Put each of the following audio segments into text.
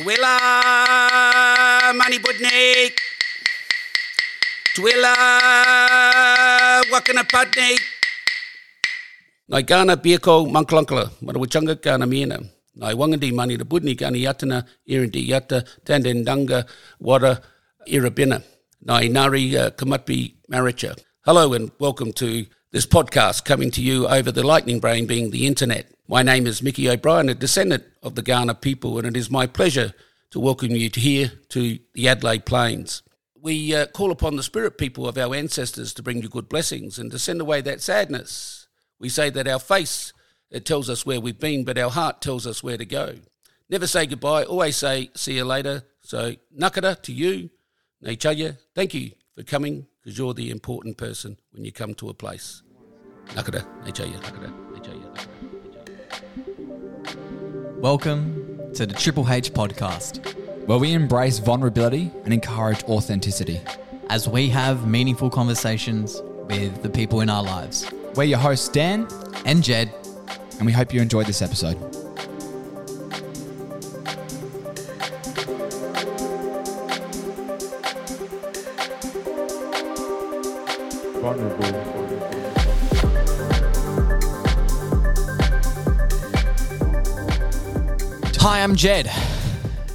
Twila Mani Budnik. Twila Wakana Patnik. Nai Gana Biako Manklankala, Marawachanga Gana Miena. Nai Wangandi Mani the Budni Gani Yatana, Irindi Yata, Tandendanga, Wada, Irabina. Nai Nari uh, Maricha. Hello and welcome to this podcast coming to you over the lightning brain being the internet. My name is Mickey O'Brien, a descendant of the Kaurna people, and it is my pleasure to welcome you to here to the Adelaide Plains. We uh, call upon the spirit people of our ancestors to bring you good blessings and to send away that sadness. We say that our face it tells us where we've been, but our heart tells us where to go. Never say goodbye, always say see you later. So, nakara to you, Nechaya, thank you for coming because you're the important person when you come to a place. Welcome to the Triple H podcast, where we embrace vulnerability and encourage authenticity. as we have meaningful conversations with the people in our lives. We're your hosts, Dan, And Jed, and we hope you enjoyed this episode. Hi, I'm Jed,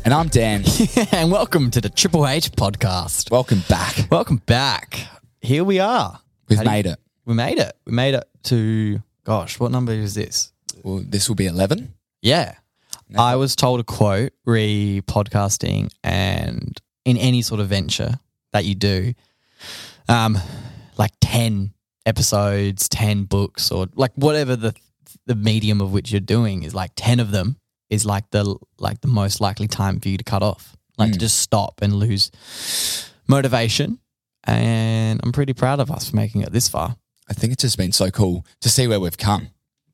And I'm Dan. and welcome to the Triple H podcast. Welcome back. Welcome back. Here we are. We've How do you- made it. We made it. We made it to, gosh, what number is this? Well, this will be 11. Yeah. I was told a quote re podcasting and in any sort of venture that you do, um, like 10 episodes, 10 books, or like whatever the the medium of which you're doing is like 10 of them is like the like the most likely time for you to cut off. Like to mm. just stop and lose motivation. And I'm pretty proud of us for making it this far. I think it's just been so cool to see where we've come.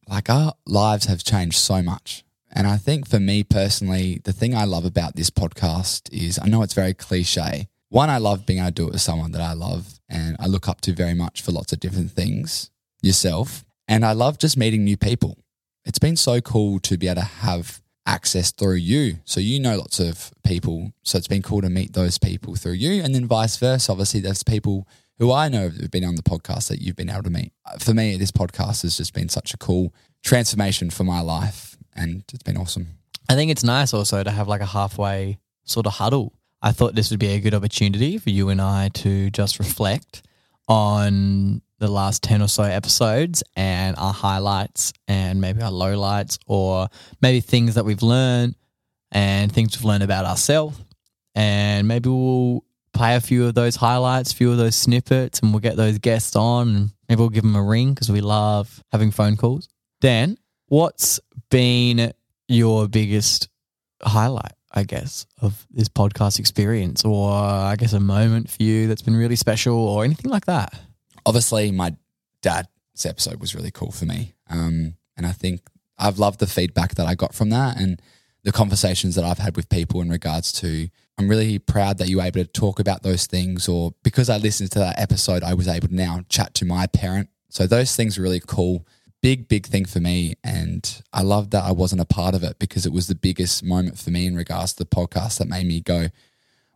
Like our lives have changed so much. And I think for me personally, the thing I love about this podcast is I know it's very cliche. One, I love being able to do it with someone that I love and I look up to very much for lots of different things, yourself. And I love just meeting new people. It's been so cool to be able to have access through you. So you know lots of people. So it's been cool to meet those people through you. And then vice versa. Obviously, there's people who I know have been on the podcast that you've been able to meet. For me, this podcast has just been such a cool transformation for my life. And it's been awesome. I think it's nice also to have like a halfway sort of huddle. I thought this would be a good opportunity for you and I to just reflect on the last 10 or so episodes and our highlights and maybe our lowlights or maybe things that we've learned and things we've learned about ourselves. And maybe we'll play a few of those highlights, a few of those snippets, and we'll get those guests on and maybe we'll give them a ring because we love having phone calls. Dan, what's been your biggest highlight, I guess, of this podcast experience, or I guess a moment for you that's been really special, or anything like that? Obviously, my dad's episode was really cool for me. Um, and I think I've loved the feedback that I got from that and the conversations that I've had with people in regards to. I'm really proud that you were able to talk about those things, or because I listened to that episode, I was able to now chat to my parent. So those things are really cool. Big, big thing for me. And I love that I wasn't a part of it because it was the biggest moment for me in regards to the podcast that made me go,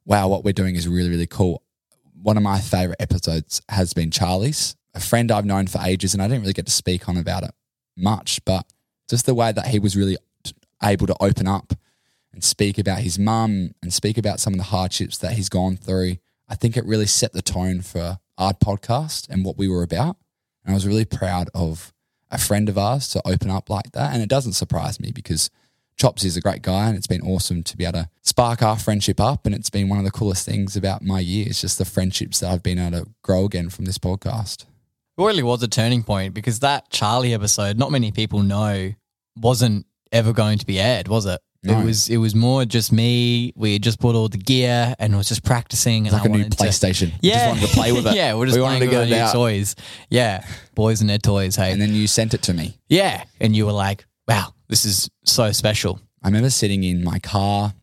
wow, what we're doing is really, really cool. One of my favorite episodes has been Charlie's, a friend I've known for ages, and I didn't really get to speak on about it much, but just the way that he was really able to open up and speak about his mum and speak about some of the hardships that he's gone through. I think it really set the tone for our podcast and what we were about. And I was really proud of a friend of ours to open up like that. And it doesn't surprise me because Chops is a great guy and it's been awesome to be able to spark our friendship up. And it's been one of the coolest things about my year. It's just the friendships that I've been able to grow again from this podcast. It really was a turning point because that Charlie episode, not many people know, wasn't ever going to be aired, was it? No. It was. It was more just me. We had just bought all the gear and was just practicing. And It's like I a new wanted to- PlayStation. We Yeah, just wanted to play with it. yeah, we're just we wanted playing to with get our new toys. Yeah, boys and their toys. Hey, And then you sent it to me. yeah, and you were like, "Wow, this is so special." I remember sitting in my car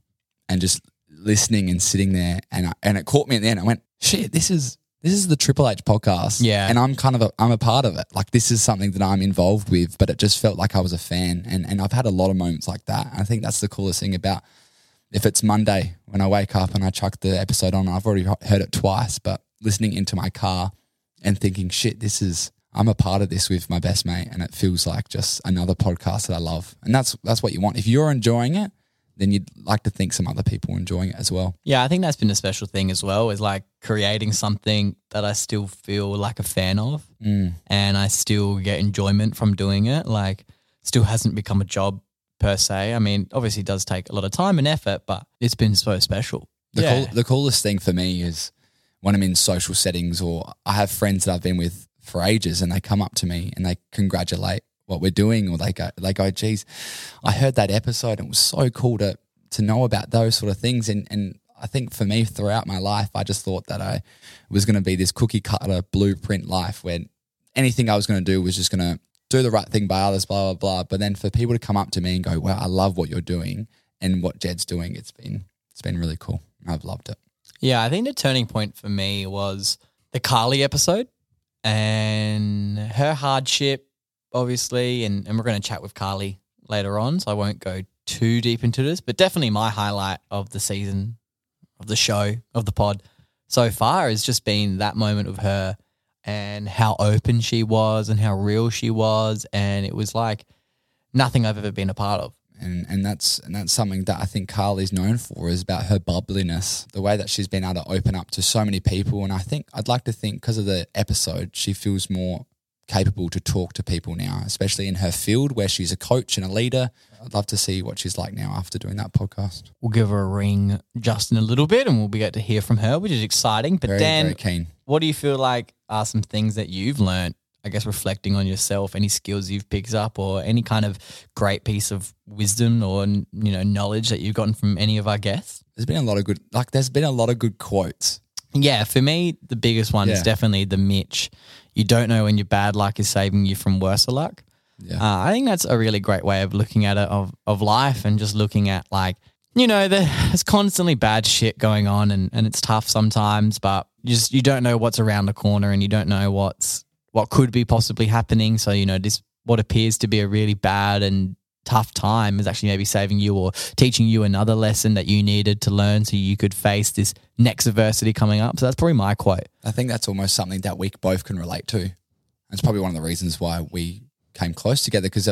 and just listening and sitting there, and I, and it caught me at the end. I went, "Shit, this is this is the Triple H podcast, Yeah. and I'm kind of a, I'm a part of it. Like this is something that I'm involved with, but it just felt like I was a fan, and and I've had a lot of moments like that. And I think that's the coolest thing about if it's Monday when I wake up and I chuck the episode on, I've already heard it twice, but listening into my car and thinking, shit, this is I'm a part of this with my best mate, and it feels like just another podcast that I love, and that's that's what you want. If you're enjoying it, then you'd like to think some other people are enjoying it as well. Yeah, I think that's been a special thing as well, is like creating something that I still feel like a fan of Mm. and I still get enjoyment from doing it. Like, still hasn't become a job per se. I mean, obviously, it does take a lot of time and effort, but it's been so special. The, yeah. cool, the coolest thing for me is when I'm in social settings or I have friends that I've been with for ages and they come up to me and they congratulate what we're doing or they go, they go, geez, I heard that episode and it was so cool to, to know about those sort of things. And, and I think for me throughout my life, I just thought that I was going to be this cookie cutter blueprint life where anything I was going to do was just going to do the right thing by others, blah, blah, blah. But then for people to come up to me and go, wow, I love what you're doing and what Jed's doing, it's been, it's been really cool. I've loved it. Yeah, I think the turning point for me was the Carly episode and her hardship, obviously. And, and we're going to chat with Carly later on, so I won't go too deep into this, but definitely my highlight of the season, of the show, of the pod so far has just been that moment of her and how open she was and how real she was. And it was like nothing I've ever been a part of. And and that's and that's something that I think Carly's known for is about her bubbliness, the way that she's been able to open up to so many people. And I think I'd like to think because of the episode, she feels more capable to talk to people now, especially in her field where she's a coach and a leader. I'd love to see what she's like now after doing that podcast. We'll give her a ring just in a little bit and we'll be able to hear from her, which is exciting. But Very Dan, very keen. what do you feel like are some things that you've learned? I guess reflecting on yourself, any skills you've picked up, or any kind of great piece of wisdom or you know knowledge that you've gotten from any of our guests. There's been a lot of good like there's been a lot of good quotes. Yeah, for me, the biggest one is definitely the Mitch. You don't know when your bad luck is saving you from worse luck. Yeah. Uh, I think that's a really great way of looking at it of of life and just looking at like you know there's constantly bad shit going on and, and it's tough sometimes, but you just you don't know what's around the corner and you don't know what's what could be possibly happening. So you know this what appears to be a really bad and tough time is actually maybe saving you or teaching you another lesson that you needed to learn so you could face this next adversity coming up. So that's probably my quote. I think that's almost something that we both can relate to. It's probably one of the reasons why we came close together because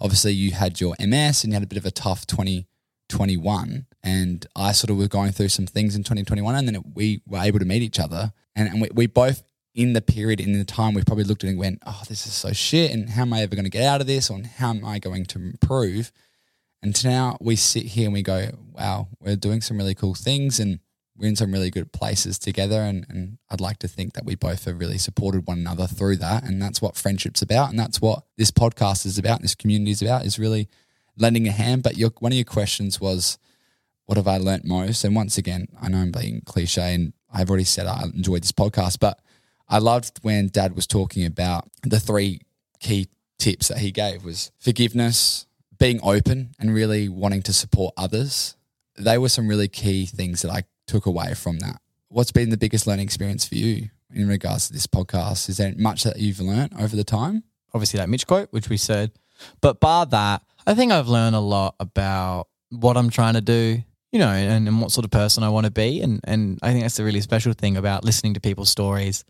obviously you had your MS and you had a bit of a tough 2021. And I sort of was going through some things in 2021 and then we were able to meet each other. And, and we, we both, in the period, in the time, we've probably looked at it and went, oh, this is so shit. And how am I ever going to get out of this? Or how am I going to improve? And now we sit here and we go, wow, we're doing some really cool things and we're in some really good places together. And, and I'd like to think that we both have really supported one another through that. And that's what friendship's about. And that's what this podcast is about, and this community is about, is really lending a hand. But your, one of your questions was, what have I learnt most? And once again, I know I'm being cliche and I've already said I enjoyed this podcast, but I loved when dad was talking about the three key tips that he gave was forgiveness, being open and really wanting to support others. They were some really key things that I took away from that. What's been the biggest learning experience for you in regards to this podcast? Is there much that you've learned over the time? obviously that Mitch quote, which we said. But bar that, I think I've learned a lot about what I'm trying to do, you know, and, and what sort of person I want to be. And, and I think that's the really special thing about listening to people's stories.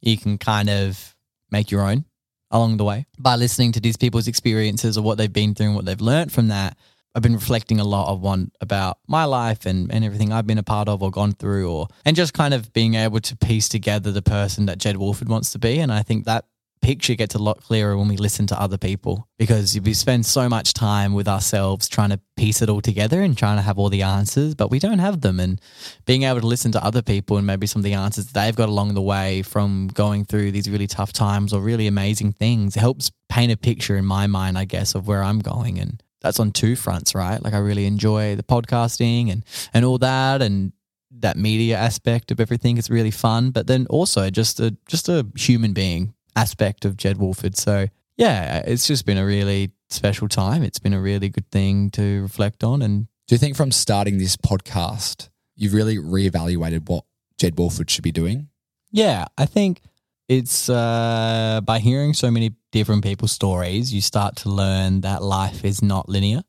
You can kind of make your own along the way by listening to these people's experiences or what they've been through and what they've learned from that. I've been reflecting a lot of one about my life and, and everything I've been a part of or gone through or and just kind of being able to piece together the person that Jed Wolford wants to be. And I think that picture gets a lot clearer when we listen to other people because we spend so much time with ourselves trying to piece it all together and trying to have all the answers, but we don't have them. And being able to listen to other people and maybe some of the answers they've got along the way from going through these really tough times or really amazing things helps paint a picture in my mind, I guess, of where I'm going. And that's on two fronts, right? Like I really enjoy the podcasting and, and all that and that media aspect of everything is really fun, but then also just a just a human being aspect of Jed Wolford. So yeah, it's just been a really special time. It's been a really good thing to reflect on. And Do you think from starting this podcast, you've really reevaluated what Jed Wolford should be doing? yeah, I think it's uh, by hearing so many different people's stories, you start to learn that life is not linear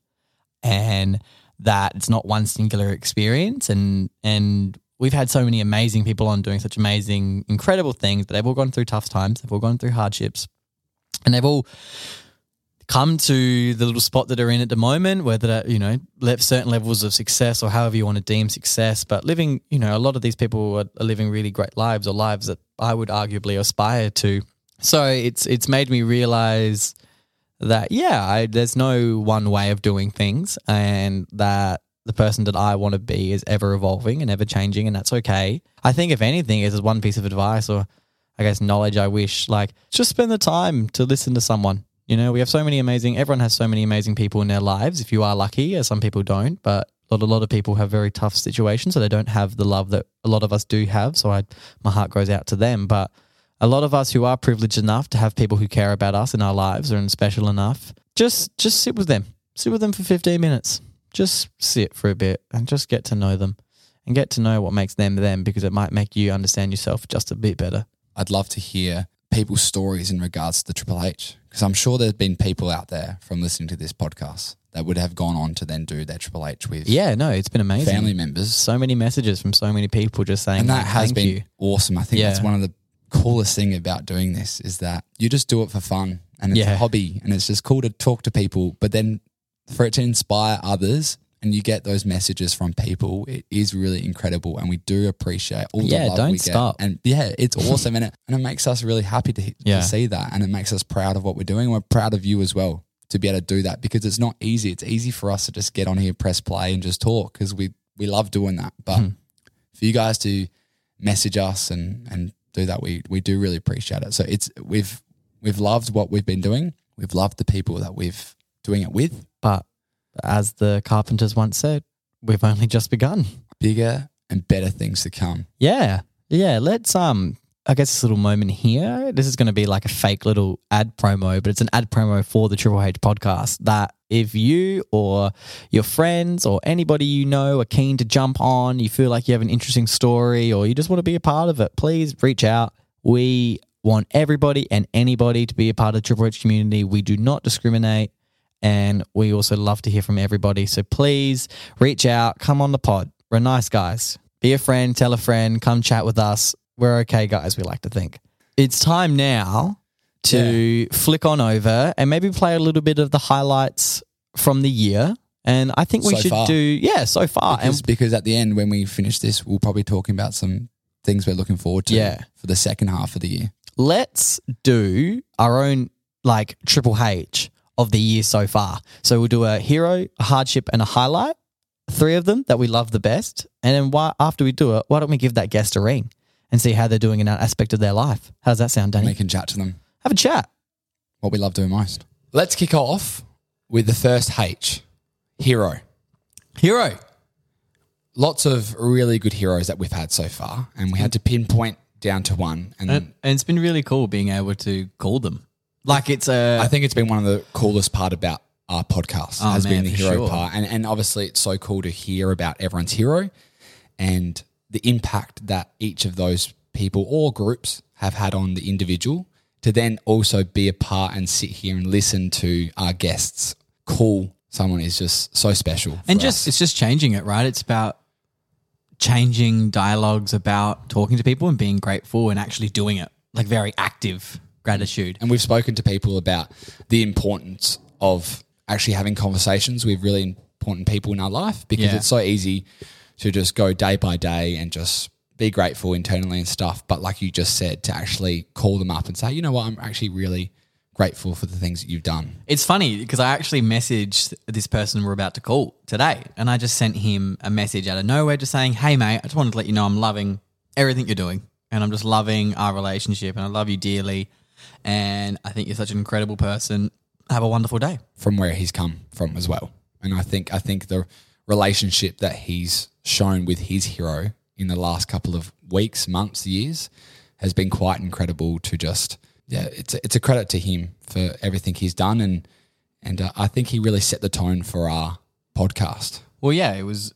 and that it's not one singular experience and and we've had so many amazing people on doing such amazing incredible things but they've all gone through tough times. They've all gone through hardships. And they've all come to the little spot that they're in at the moment whether that you know certain levels of success or however you want to deem success. But living you know a lot of these people are, are living really great lives or lives that i would arguably aspire to. So it's it's made me realize that yeah, I, there's no one way of doing things, and that the person that I want to be is ever evolving and ever changing, and that's okay. I think if anything, is one piece of advice or I guess knowledge I wish like just spend the time to listen to someone. You know, we have so many amazing. Everyone has so many amazing people in their lives. If you are lucky, as some people don't, but a lot, a lot of people have very tough situations, so they don't have the love that a lot of us do have. So I, my heart goes out to them, but a lot of us who are privileged enough to have people who care about us in our lives and special enough, just just sit with them. Sit with them for 15 minutes. Just sit for a bit and just get to know them and get to know what makes them them because it might make you understand yourself just a bit better. I'd love to hear people's stories in regards to the Triple H because I'm sure there's been people out there from listening to this podcast that would have gone on to then do their Triple H with Yeah, no, it's been amazing. family members. So many messages from so many people just saying and that like, has been you. awesome. I think that's one of the coolest thing about doing this is that you just do it for fun and it's Yeah. a hobby and it's just cool to talk to people, but then for it to inspire others and you get those messages from people, it is really incredible and we do appreciate all Yeah, the love don't we stop. get. And yeah, it's awesome and it, and it makes us really happy to, Yeah. to see that and it makes us proud of what we're doing. We're proud of you as well to be able to do that because it's not easy. It's easy for us to just get on here, press play and just talk because we, we love doing that. But Hmm. for you guys to message us and and do that we we do really appreciate it so it's we've we've loved what we've been doing we've loved the people that we've doing it with But as the carpenters once said, we've only just begun. bigger and better things to come Yeah. Yeah. Let's um I guess this little moment here. This is gonna be like a fake little ad promo, but it's an ad promo for the Triple H podcast that if you or your friends or anybody you know are keen to jump on, you feel like you have an interesting story or you just want to be a part of it, please reach out. We want everybody and anybody to be a part of the Triple H community. We do not discriminate. And we also love to hear from everybody. So please reach out, come on the pod. We're nice guys. Be a friend, tell a friend, come chat with us. We're okay guys, we like to think. It's time now to flick on over and maybe play a little bit of the highlights from the year. And I think we So should far. do, yeah, so far. because, and because at the end when we finish this we'll probably talking about some things we're looking forward to Yeah. for the second half of the year let's do our own like triple H of the year so far. So we'll do a hero, a hardship, and a highlight. Three of them that we love the best. And then why, after we do it, why don't we give that guest a ring and see how they're doing in that aspect of their life? How's that sound, Danny? we can chat to them Have a chat. what we love doing most let's kick off with the first H hero Hero. lots of really good heroes that we've had so far, and we had to pinpoint down to one. And, And, and it's been really cool being able to call them. Like it's a I think it's been one of the coolest part about our podcast Oh, has man, been the for hero sure. part, and and obviously it's so cool to hear about everyone's hero and the impact that each of those people or groups have had on the individual. To then also be a part and sit here and listen to our guests call someone is just so special. and just us. it's just changing it right it's about changing dialogues about talking to people and being grateful and actually doing it like very active gratitude And we've spoken to people about the importance of actually having conversations with really important people in our life because Yeah. it's so easy to just go day by day and just be grateful internally and stuff. But like you just said, to actually call them up and say, you know what, I'm actually really grateful for the things that you've done. It's funny because I actually messaged this person we're about to call today, and I just sent him a message out of nowhere, just saying, "Hey, mate, I just wanted to let you know I'm loving everything you're doing, and I'm just loving our relationship, and I love you dearly, and I think you're such an incredible person. Have a wonderful day." from where he's come from as well. And I think I think the relationship that he's shown with his hero in the last couple of weeks, months, years has been quite incredible to just yeah, it's a, it's a credit to him for everything he's done and and uh, I think he really set the tone for our podcast. Well, yeah, it was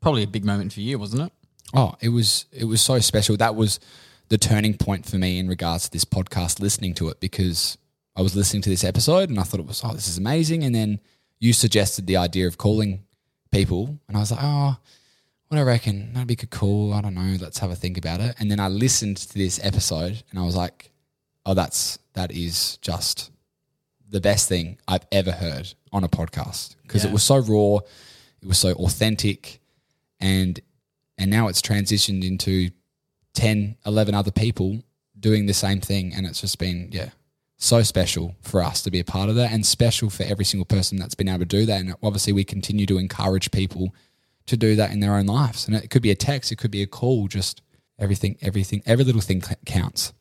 probably a big moment for you, wasn't it? Oh, it was it was so special. That was the turning point for me in regards to this podcast, listening to it because I was listening to this episode and I thought it was oh this is amazing, and then you suggested the idea of calling people, and I was like, oh, what I reckon that'd be cool. I don't know. Let's have a think about it. And then I listened to this episode, and I was like, oh, that's that is just the best thing I've ever heard on a podcast because Yeah. it was so raw, it was so authentic, and and now it's transitioned into 10, 11 other people doing the same thing, and it's just been yeah so special for us to be a part of that, and special for every single person that's been able to do that. And obviously, we continue to encourage people to do that in their own lives, and it could be a text, it could be a call, just everything, everything, every little thing counts.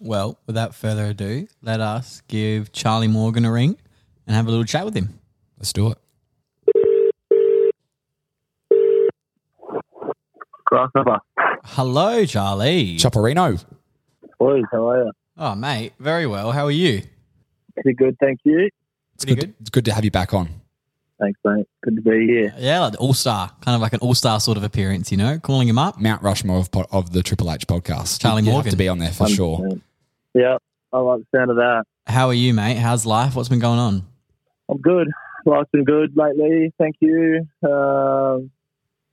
Well, without further ado, let us give Charlie Morgan a ring and have a little chat with him. Let's do it. Grasshopper. Hello, Charlie. Chopperino. Boys, how are you? Oh, mate, very well. How are you? Pretty good, thank you. It's Pretty good. good. It's good to have you back on. Thanks, mate. Good to be here. Yeah, like all star, kind of like an all star sort of appearance, you know, calling him up. Mount Rushmore of, po- of the Triple H podcast. Charlie You have Morgan. to be on there for sure. 100%. Yeah, I like the sound of that. How are you, mate? How's life? What's been going on? I'm good. Life's been good lately, thank you. Um,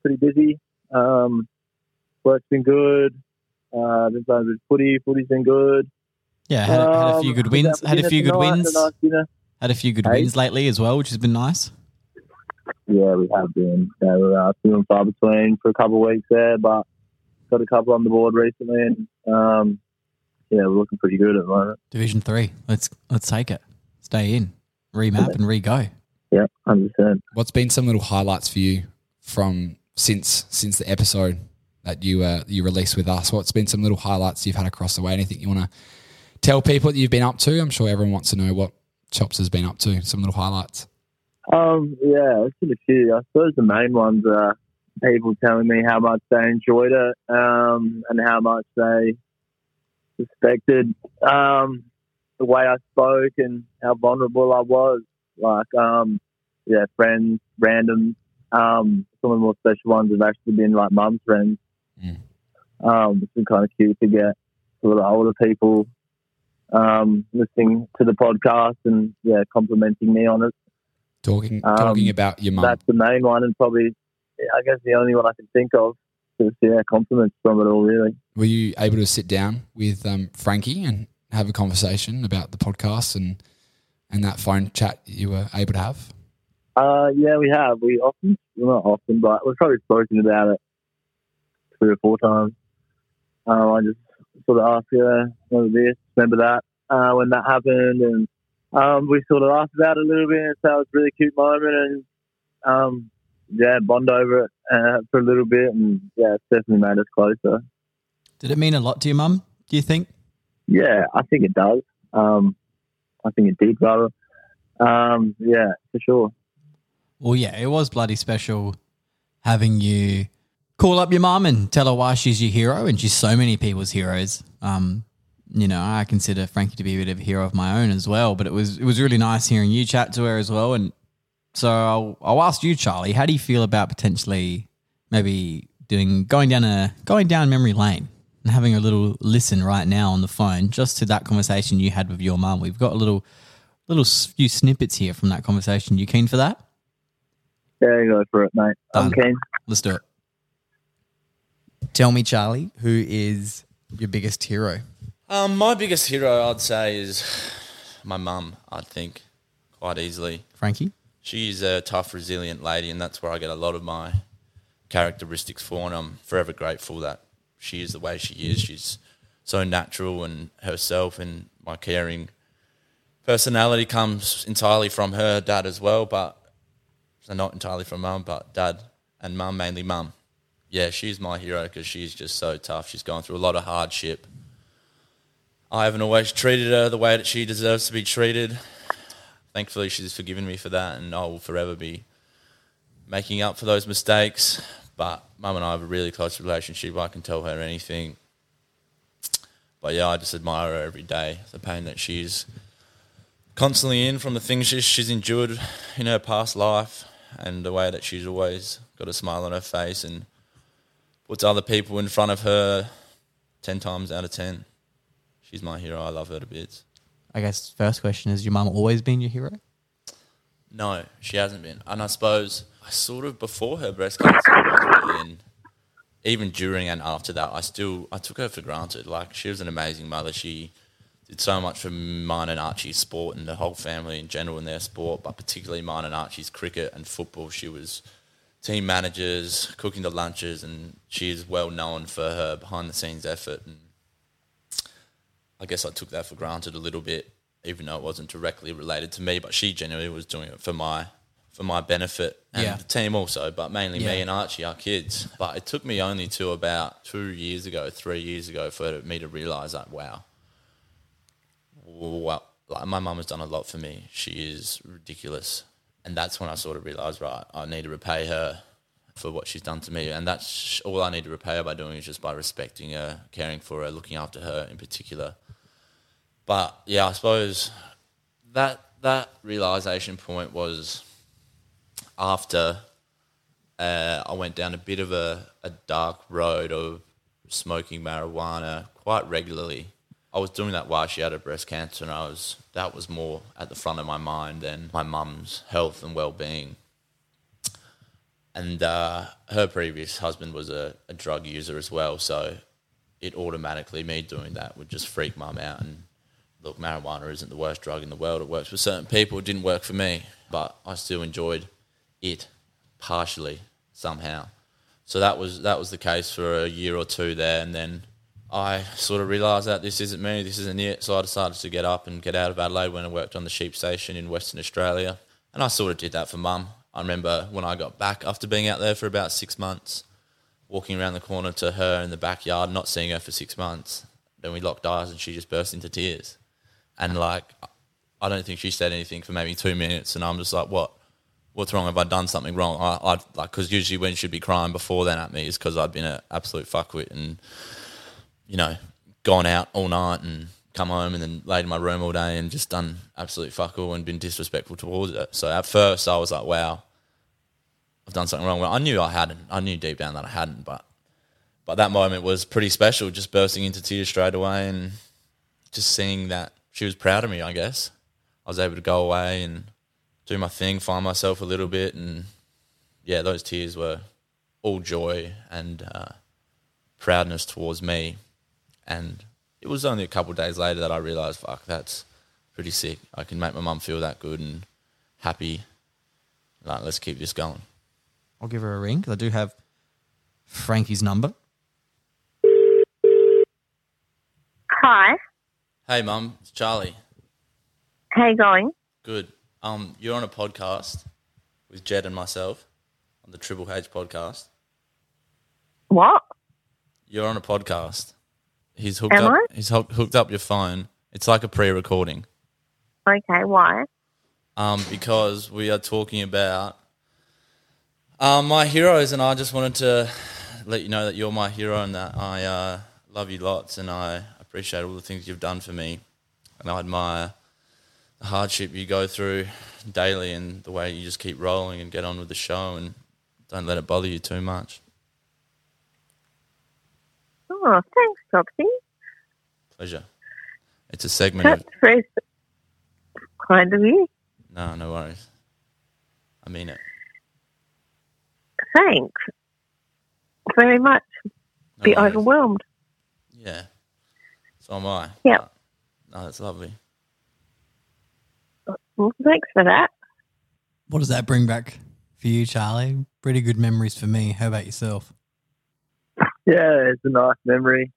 pretty busy. Um, work's been good. Uh, been playing a bit of footy. Footy's been good. Yeah, had, a- had a few Um, good wins. Had a few good tonight, wins. nice. Had a few good Hey. wins lately as well, which has been nice. Yeah, we have been. Yeah, we're uh, few and far between for a couple of weeks there, but got a couple on the board recently, and um, yeah, we're looking pretty good at the moment. Division three. Let's let's take it. Stay in. Remap and re-go. Yeah, hundred percent. What's been some little highlights for you from since since the episode that you uh, you released with us? What's been some little highlights you've had across the way? Anything you want to tell people that you've been up to? I'm sure everyone wants to know what Chops has been up to. Some little highlights. Um, yeah, it's been a few. I suppose the main ones are people telling me how much they enjoyed it, um, and how much they respected um, the way I spoke and how vulnerable I was. Like, um, yeah, friends, random. Um, some of the more special ones have actually been like mum's friends. Mm. Um, it's been kind of cute to get sort of older people um, listening to the podcast and yeah, complimenting me on it. Talking Um, talking about your mum. That's the main one, and probably, I guess, the only one I can think of. Just yeah, compliments from it all, really. Were you able to sit down with um, Frankie and have a conversation about the podcast and and that phone chat you were able to have? Uh, yeah, we have. We often, well, not often, but we've probably spoken about it three or four times. Um, I just sort of asked her, remember this, remember that, uh, when that happened, and um, we sort of laughed about it a little bit. So it was a really cute moment, and um, yeah, bond over it uh, for a little bit, and yeah, it's definitely made us closer. Did it mean a lot to your mum? Do you think? Yeah, I think it does. Um, I think it did, rather. Um, yeah, for sure. Well, yeah, it was bloody special having you call up your mum and tell her why she's your hero, and she's so many people's heroes. Um, you know, I consider Frankie to be a bit of a hero of my own as well. But it was it was really nice hearing you chat to her as well. And so I'll, I'll ask you, Charlie, how do you feel about potentially maybe doing going down a going down memory lane and having a little listen right now on the phone just to that conversation you had with your mum? We've got a little little few snippets here from that conversation. You keen for that? Yeah, go for it, mate. I'm keen. Let's do it. Tell me, Charlie, who is your biggest hero? Um, my biggest hero, I'd say, is my mum. I think quite easily. Frankie? She's a tough, resilient lady, and that's where I get a lot of my characteristics for. And I'm forever grateful that she is the way she is. She's so natural and herself, and my caring personality comes entirely from her dad as well, but so not entirely from mum, but dad and mum, mainly mum. Yeah, she's my hero because she's just so tough. She's gone through a lot of hardship. I haven't always treated her the way that she deserves to be treated. Thankfully, she's forgiven me for that, and I will forever be making up for those mistakes. But mum and I have a really close relationship. I can tell her anything. But yeah, I just admire her every day. The pain that she's constantly in from the things she's endured in her past life, and the way that she's always got a smile on her face and puts other people in front of her 10 times out of 10. She's my hero. I love her to bits. I guess first question is your mum always been your hero? No, she hasn't been. And I suppose I sort of before her breast cancer in, even during and after that, I still I took her for granted. Like she was an amazing mother. She did so much for mine and Archie's sport and the whole family in general in their sport, but particularly mine and Archie's cricket and football. She was team managers, cooking the lunches, and she is well known for her behind the scenes effort. And I guess I took that for granted a little bit, even though it wasn't directly related to me. But she genuinely was doing it for my for my benefit and Yeah. the team also, but mainly Yeah. me and Archie, our kids. But it took me only to about two years ago, three years ago, for me to realise that wow, wow, like my mum has done a lot for me. She is ridiculous, and that's when I sort of realised, right, I need to repay her for what she's done to me, and that's all I need to repay her by doing is just by respecting her, caring for her, looking after her in particular. But yeah, I suppose that that realization point was after uh, I went down a bit of a, a dark road of smoking marijuana quite regularly. I was doing that while she had her breast cancer, and I was that was more at the front of my mind than my mum's health and well being. And uh, her previous husband was a, a drug user as well, so it automatically me doing that would just freak mum out. And look, marijuana isn't the worst drug in the world. It works for certain people. It didn't work for me, but I still enjoyed it partially somehow. So that was that was the case for a year or two there, and then I sort of realised that this isn't me, this isn't it. So I decided to get up and get out of Adelaide when I worked on the sheep station in Western Australia, and I sort of did that for mum. I remember when I got back after being out there for about six months, walking around the corner to her in the backyard, not seeing her for six months. Then we locked eyes, and she just burst into tears, and like I don't think she said anything for maybe two minutes, and I'm just like, what? What's wrong? Have I done something wrong? I, I like because usually when she'd be crying before then at me is because I'd been an absolute fuckwit and you know gone out all night and come home and then laid in my room all day and just done absolute fuck all and been disrespectful towards it. So at first I was like, wow, I've done something wrong. Well, I knew I hadn't. I knew deep down that I hadn't, but but that moment was pretty special. Just bursting into tears straight away and just seeing that she was proud of me. I guess I was able to go away and do my thing, find myself a little bit, and yeah, those tears were all joy and uh, proudness towards me. And it was only a couple of days later that I realised, fuck, that's pretty sick. I can make my mum feel that good and happy. Like, let's keep this going. I'll give her a ring 'cause I do have Frankie's number. Hi. Hey, mum, it's Charlie. How you going? Good. Um, you're on a podcast with Jed and myself on the Triple H podcast. What? You're on a podcast. He's hooked Am up. I? He's hook, hooked up your phone. It's like a pre-recording. Okay, why? Um, because we are talking about um, my heroes, and I just wanted to let you know that you're my hero and that I uh, love you lots, and I appreciate all the things you've done for me, and I admire the hardship you go through daily and the way you just keep rolling and get on with the show and don't let it bother you too much. Oh, thanks, Topsy. Pleasure. It's a segment of That's very kind of you. no, no worries. I mean it. Thanks very much. No Be worries. overwhelmed. Yeah. So am I. Yep. No, that's lovely. Uh, well, thanks for that. What does that bring back for you, Charlie? Pretty good memories for me. How about yourself? Yeah, it's a nice memory.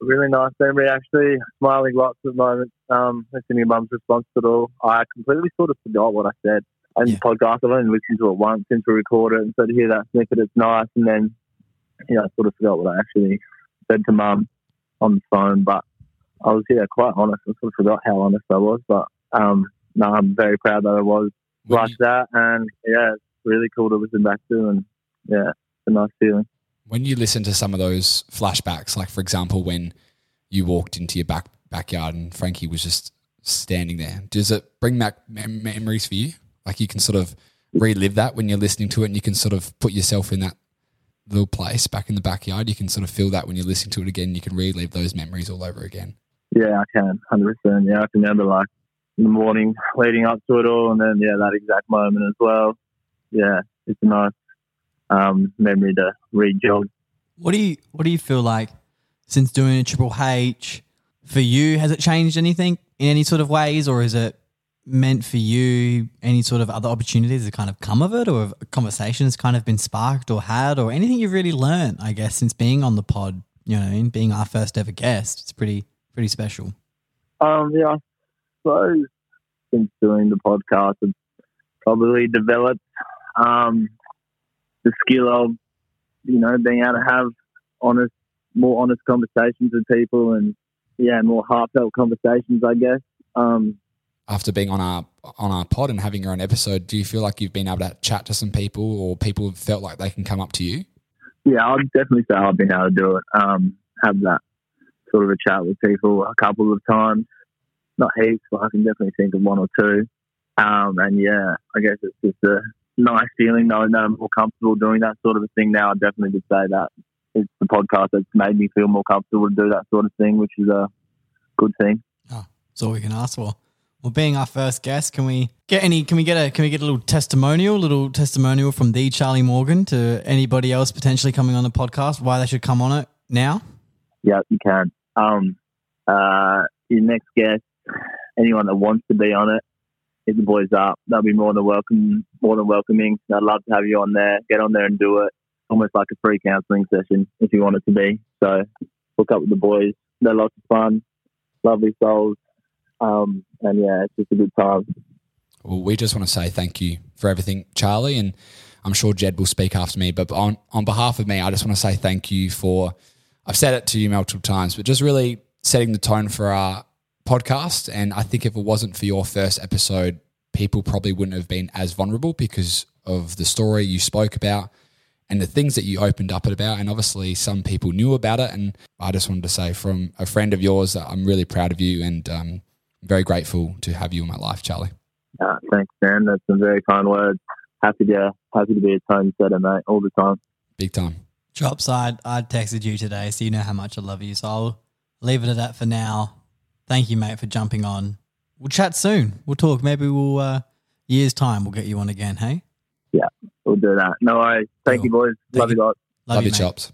Really nice memory, actually. Smiling lots of moments. Um, listening to mum's response to it all. I completely sort of forgot what I said. And Yeah. the podcast, I've only listened to it once since we recorded it. And so to hear that snippet, it's nice. And then, you know, I sort of forgot what I actually said to mum on the phone. But I was, yeah, quite honest. I sort of forgot how honest I was. But, um, no, I'm very proud that I was like that. And, yeah, it's really cool to listen back to. And, yeah, it's a nice feeling. When you listen to some of those flashbacks, like for example, when you walked into your back backyard and Frankie was just standing there, does it bring back mem- memories for you? Like you can sort of relive that when you're listening to it, and you can sort of put yourself in that little place back in the backyard. You can sort of feel that when you're listening to it again. You can relive those memories all over again. Yeah, I can, hundred percent. Yeah, I can remember like in the morning leading up to it all, and then yeah, that exact moment as well. Yeah, it's nice um, memory to re-jog. What do you What do you feel like since doing a Triple H for you? Has it changed anything in any sort of ways, or is it meant for you any sort of other opportunities that kind of come of it, or conversations kind of been sparked or had, or anything you've really learned? I guess since being on the pod, you know, what I mean, being our first ever guest, it's pretty pretty special. Um, yeah, so since doing the podcast, I've probably developed um, the skill of, you know, being able to have honest, more honest conversations with people and, yeah, more heartfelt conversations, I guess. Um, After being on our on our pod and having your own episode, do you feel like you've been able to chat to some people, or people have felt like they can come up to you? yeah, I'd definitely say I've been able to do it. Um, have that sort of a chat with people a couple of times. Not heaps, but I can definitely think of one or two. Um, and yeah, I guess it's just a nice feeling knowing that I'm more comfortable doing that sort of a thing now. I definitely would say that it's the podcast that's made me feel more comfortable to do that sort of thing, which is a good thing. That's all we can ask for. Well, being our first guest, can we get any? Can we get a? Can we get a little testimonial? Little testimonial from the Charlie Morgan to anybody else potentially coming on the podcast? Why they should come on it now? Yeah, you can. Um, uh, your next guest, anyone that wants to be on it, hit the boys up. They'll be more than welcome, more than welcoming. I'd love to have you on there. Get on there and do it. Almost like a free counselling session if you want it to be. So hook up with the boys. They're lots of fun, lovely souls, um, and yeah, it's just a good time. Well, we just want to say thank you for everything, Charlie, and I'm sure Jed will speak after me. But on on behalf of me, I just want to say thank you for. I've said it to you multiple times, but just really setting the tone for our podcast. And I think if it wasn't for your first episode, people probably wouldn't have been as vulnerable because of the story you spoke about and the things that you opened up about. And obviously, some people knew about it. And I just wanted to say from a friend of yours that I'm really proud of you and um, very grateful to have you in my life, Charlie. Uh, thanks, Dan. That's some very kind words. Happy to happy to be a tone setter, mate, all the time. Big time. Chops, I I texted you today, so you know how much I love you. So I'll leave it at that for now. Thank you, mate, for jumping on. We'll chat soon. We'll talk. Maybe we'll uh, years time we'll get you on again. Hey, Yeah, We'll do that. No worries. Thank you, boys. Thank Love you. you guys. Love, your mate. chops.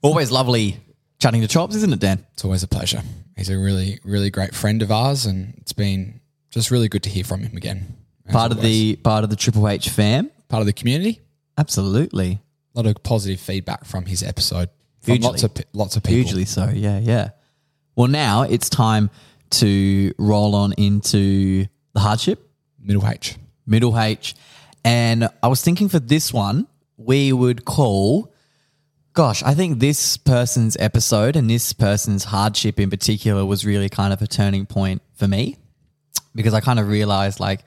Always lovely chatting to Chops, isn't it, Dan? It's always a pleasure. He's a really, really great friend of ours, and it's been just really good to hear from him again. as Part of the part of the Triple H fam. part of the community. Absolutely. A lot of positive feedback from his episode. From Hugely. lots of lots of people. Hugely so. Yeah, yeah. Well, now it's time to roll on into the hardship, Middle H. middle H. And I was thinking for this one, we would call, gosh, I think this person's episode and this person's hardship in particular was really kind of a turning point for me because I kind of realized, like,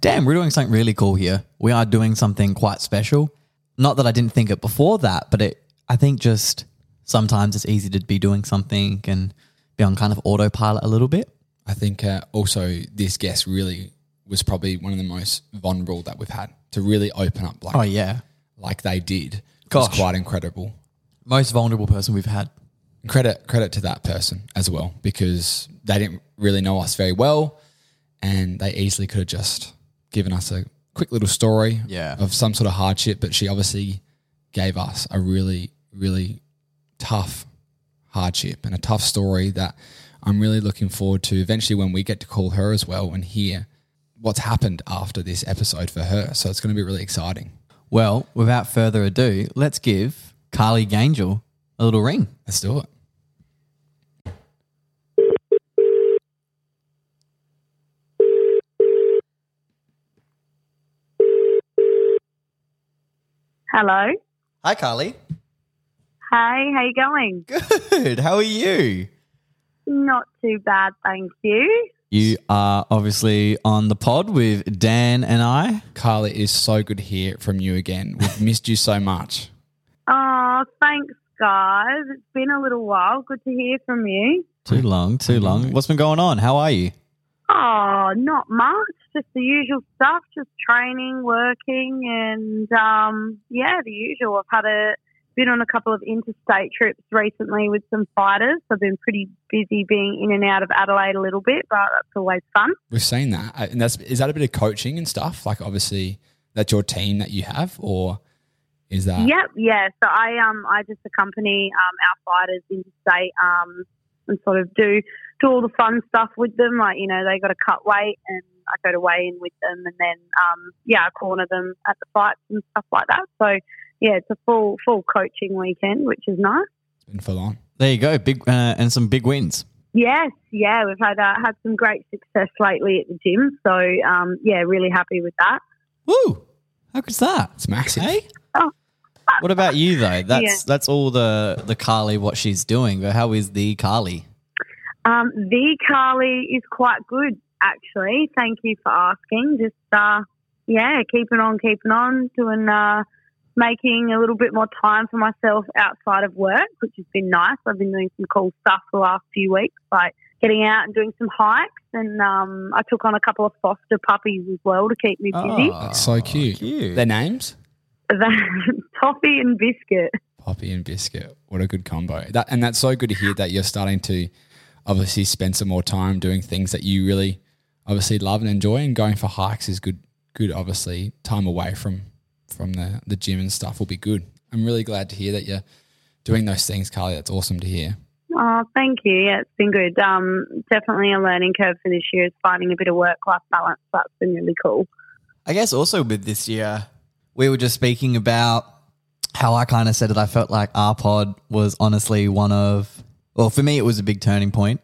damn, we're doing something really cool here. We are doing something quite special. Not that I didn't think it before that, but it, I think just sometimes it's easy to be doing something and be on kind of autopilot a little bit. I think uh, also this guest really was probably one of the most vulnerable that we've had to really open up like Oh, yeah. like they did. was quite incredible. Most vulnerable person we've had. Credit credit to that person as well because they didn't really know us very well, and they easily could have just given us a quick little story Yeah. of some sort of hardship. But she obviously gave us a really really tough hardship and a tough story that I'm really looking forward to eventually when we get to call her as well and hear what's happened after this episode for her. So it's going to be really exciting. Well, without further ado, let's give Carly Gangel a little ring. Let's do it. Hello. Hi, Carly. Hey, how you going? Good. How are you? Not too bad, thank you. You are obviously on the pod with Dan and I. Carly, it is so good to hear from you again. We've missed you so much. Oh, thanks, guys. It's been a little while. Good to hear from you. Too long, too long. What's been going on? How are you? Oh, not much. Just the usual stuff. Just training, working, and um, yeah, the usual. I've had a been on a couple of interstate trips recently with some fighters. I've been pretty busy being in and out of Adelaide a little bit, but that's always fun. We've seen that, Uh, and that's is that a bit of coaching and stuff. Like obviously, that's your team that you have, or is that? Yep, yeah. So I um I just accompany um our fighters interstate um and sort of do do all the fun stuff with them. Like you know they got to cut weight and I go to weigh in with them and then um yeah I corner them at the fights and stuff like that. So yeah, it's a full full coaching weekend, which is nice. It's been full on. There you go, big uh, and some big wins. Yes, yeah, we've had uh, had some great success lately at the gym. So um yeah, really happy with that. Woo! How good's that? It's massive. Hey. Oh. What about you though? That's Yeah. that's all the the Carly what she's doing. But how is the Carly? Um, the Carly is quite good, actually. Thank you for asking. Just, uh, yeah, keeping on, keeping on, doing, uh, making a little bit more time for myself outside of work, which has been nice. I've been doing some cool stuff the last few weeks, like getting out and doing some hikes. And um, I took on a couple of foster puppies as well to keep me busy. That's so cute. cute. Their names? Toffee and Biscuit. Poppy and Biscuit. What a good combo. That and that's so good to hear that you're starting to obviously spend some more time doing things that you really obviously love and enjoy and going for hikes is good good obviously time away from from the the gym and stuff will be good. I'm really glad to hear that you're doing those things, Carly. That's awesome to hear. Oh, thank you. Yeah, it's been good. Um, definitely a learning curve for this year is finding a bit of work life balance. That's been really cool. I guess also with this year, we were just speaking about how I kind of said that I felt like our pod was honestly one of, well, for me, it was a big turning point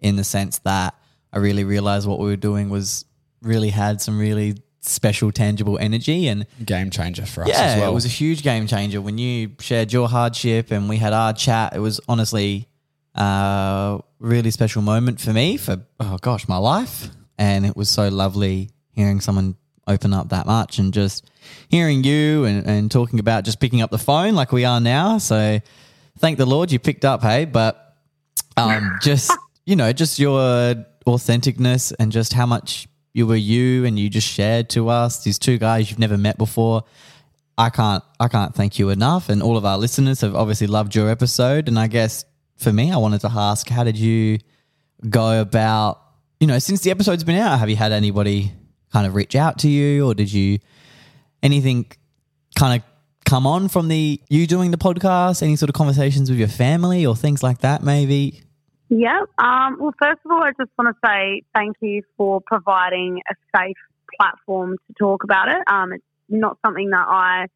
in the sense that I really realized what we were doing was really had some really special, tangible energy. And Game changer for us yeah, as well. it was a huge game changer when you shared your hardship and we had our chat. It was honestly a really special moment for me for oh gosh, my life, and it was so lovely hearing someone open up that much and just hearing you and, and talking about just picking up the phone like we are now. So thank the Lord you picked up, hey, but um, just you know, just your authenticness and just how much you were you and you just shared to us these two guys you've never met before. I can't I can't thank you enough and all of our listeners have obviously loved your episode and I guess for me I wanted to ask how did you go about you know since the episode's been out have you had anybody kind of reach out to you or did you anything kind of come on from the you doing the podcast any sort of conversations with your family or things like that maybe Yeah. Um, well, first of all, I just want to say thank you for providing a safe platform to talk about it. Um, it's not something that I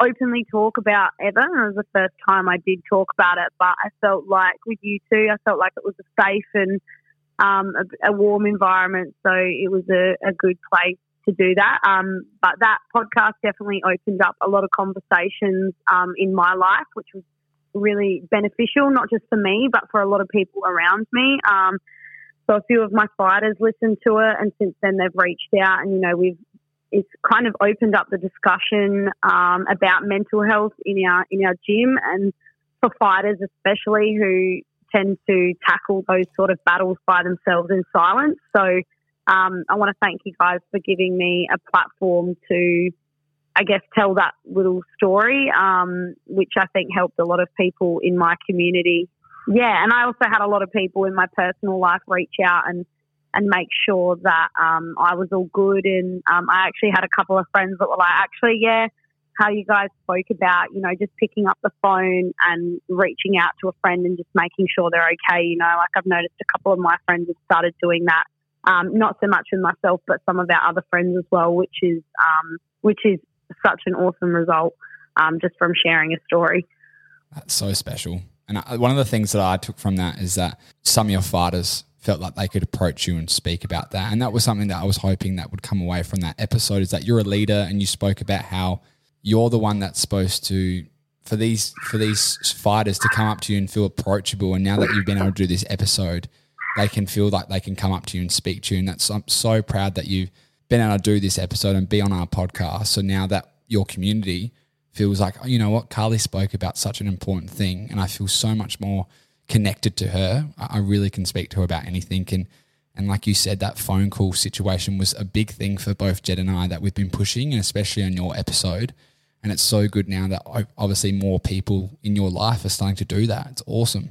openly talk about ever. and It was the first time I did talk about it, but I felt like with you two, I felt like it was a safe and um, a, a warm environment. So it was a, a good place to do that. Um, but that podcast definitely opened up a lot of conversations um, in my life, which was really beneficial, not just for me, but for a lot of people around me. Um, so a few of my fighters listened to it, and since then they've reached out, and you know we've it's kind of opened up the discussion um, about mental health in our in our gym, and for fighters especially who tend to tackle those sort of battles by themselves in silence. So um, I want to thank you guys for giving me a platform to I guess, tell that little story, um, which I think helped a lot of people in my community. Yeah, and I also had a lot of people in my personal life reach out and and make sure that um, I was all good. And um, I actually had a couple of friends that were like, actually, yeah, how you guys spoke about, you know, just picking up the phone and reaching out to a friend and just making sure they're okay. You know, like I've noticed a couple of my friends have started doing that. Um, not so much with myself, but some of our other friends as well, which is um, which is such an awesome result um, just from sharing a story. That's so special. And I, one of the things that I took from that is that some of your fighters felt like they could approach you and speak about that. And that was something that I was hoping that would come away from that episode is that you're a leader and you spoke about how you're the one that's supposed to for these for these fighters to come up to you and feel approachable and now that you've been able to do this episode they can feel like they can come up to you and speak to you and that's I'm so proud that you've been able to do this episode and be on our podcast. So now that your community feels like oh, you know what? Carly spoke about such an important thing and I feel so much more connected to her I really can speak to her about anything. And and like you said that phone call situation was a big thing for both Jed and I that we've been pushing and especially on your episode. And it's so good now that obviously more people in your life are starting to do that. It's awesome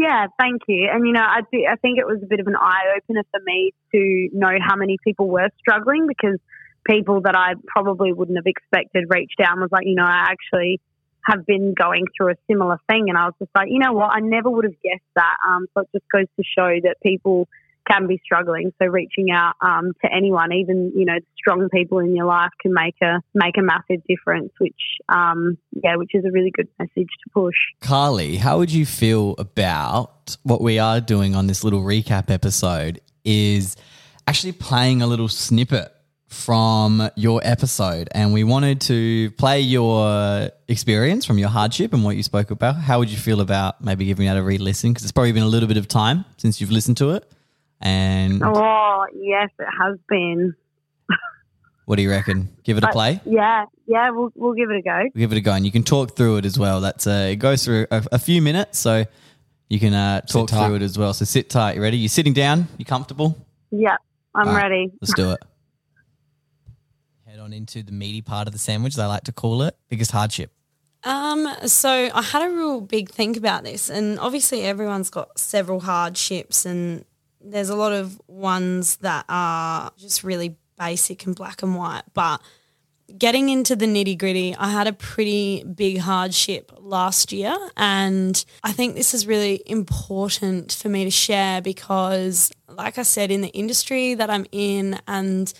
Yeah, thank you. And you know, I do, I think it was a bit of an eye opener for me to know how many people were struggling because people that I probably wouldn't have expected reached out and was like, you know, I actually have been going through a similar thing. And I was just like, you know what, I never would have guessed that. Um, so it just goes to show that people can be struggling. So reaching out um, to anyone, even you know strong people in your life, can make a make a massive difference. Which um, yeah, which is a really good message to push. Carly, how would you feel about what we are doing on this little recap episode? Is actually playing a little snippet from your episode and we wanted to play your experience from your hardship and what you spoke about. How would you feel about maybe giving that a re listen? Because it's probably been a little bit of time since you've listened to it. And Oh yes, it has been. what do you reckon? Give it a But, play? Yeah, yeah, we'll we'll give it a go. Give it a go, and you can talk through it as well. That's uh, it goes through a, a few minutes, so you can uh, talk through it as well. So sit tight. You ready? You sitting down? You comfortable? Yeah, I'm All right. ready. Let's do it. Head on into the meaty part of the sandwich, they like to call it. Biggest hardship. Um, so I had a real big think about this, and obviously everyone's got several hardships, and there's a lot of ones that are just really basic and black and white. But getting into the nitty gritty, I had a pretty big hardship last year, and I think this is really important for me to share because, like I said, in the industry that I'm in, and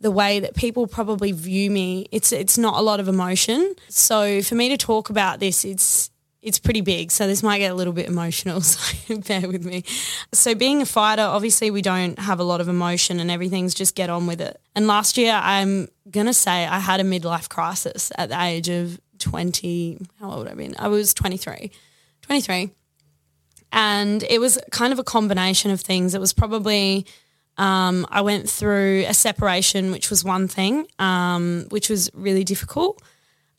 the way that people probably view me, it's it's not a lot of emotion. So for me to talk about this, it's it's pretty big. So this might get a little bit emotional. So bear with me. So being a fighter, obviously we don't have a lot of emotion, and everything's just get on with it. And last year, I'm gonna say I had a midlife crisis at the age of twenty. How old I been? I was 23. 23. And it was kind of a combination of things. It was probably um, I went through a separation, which was one thing, um, which was really difficult.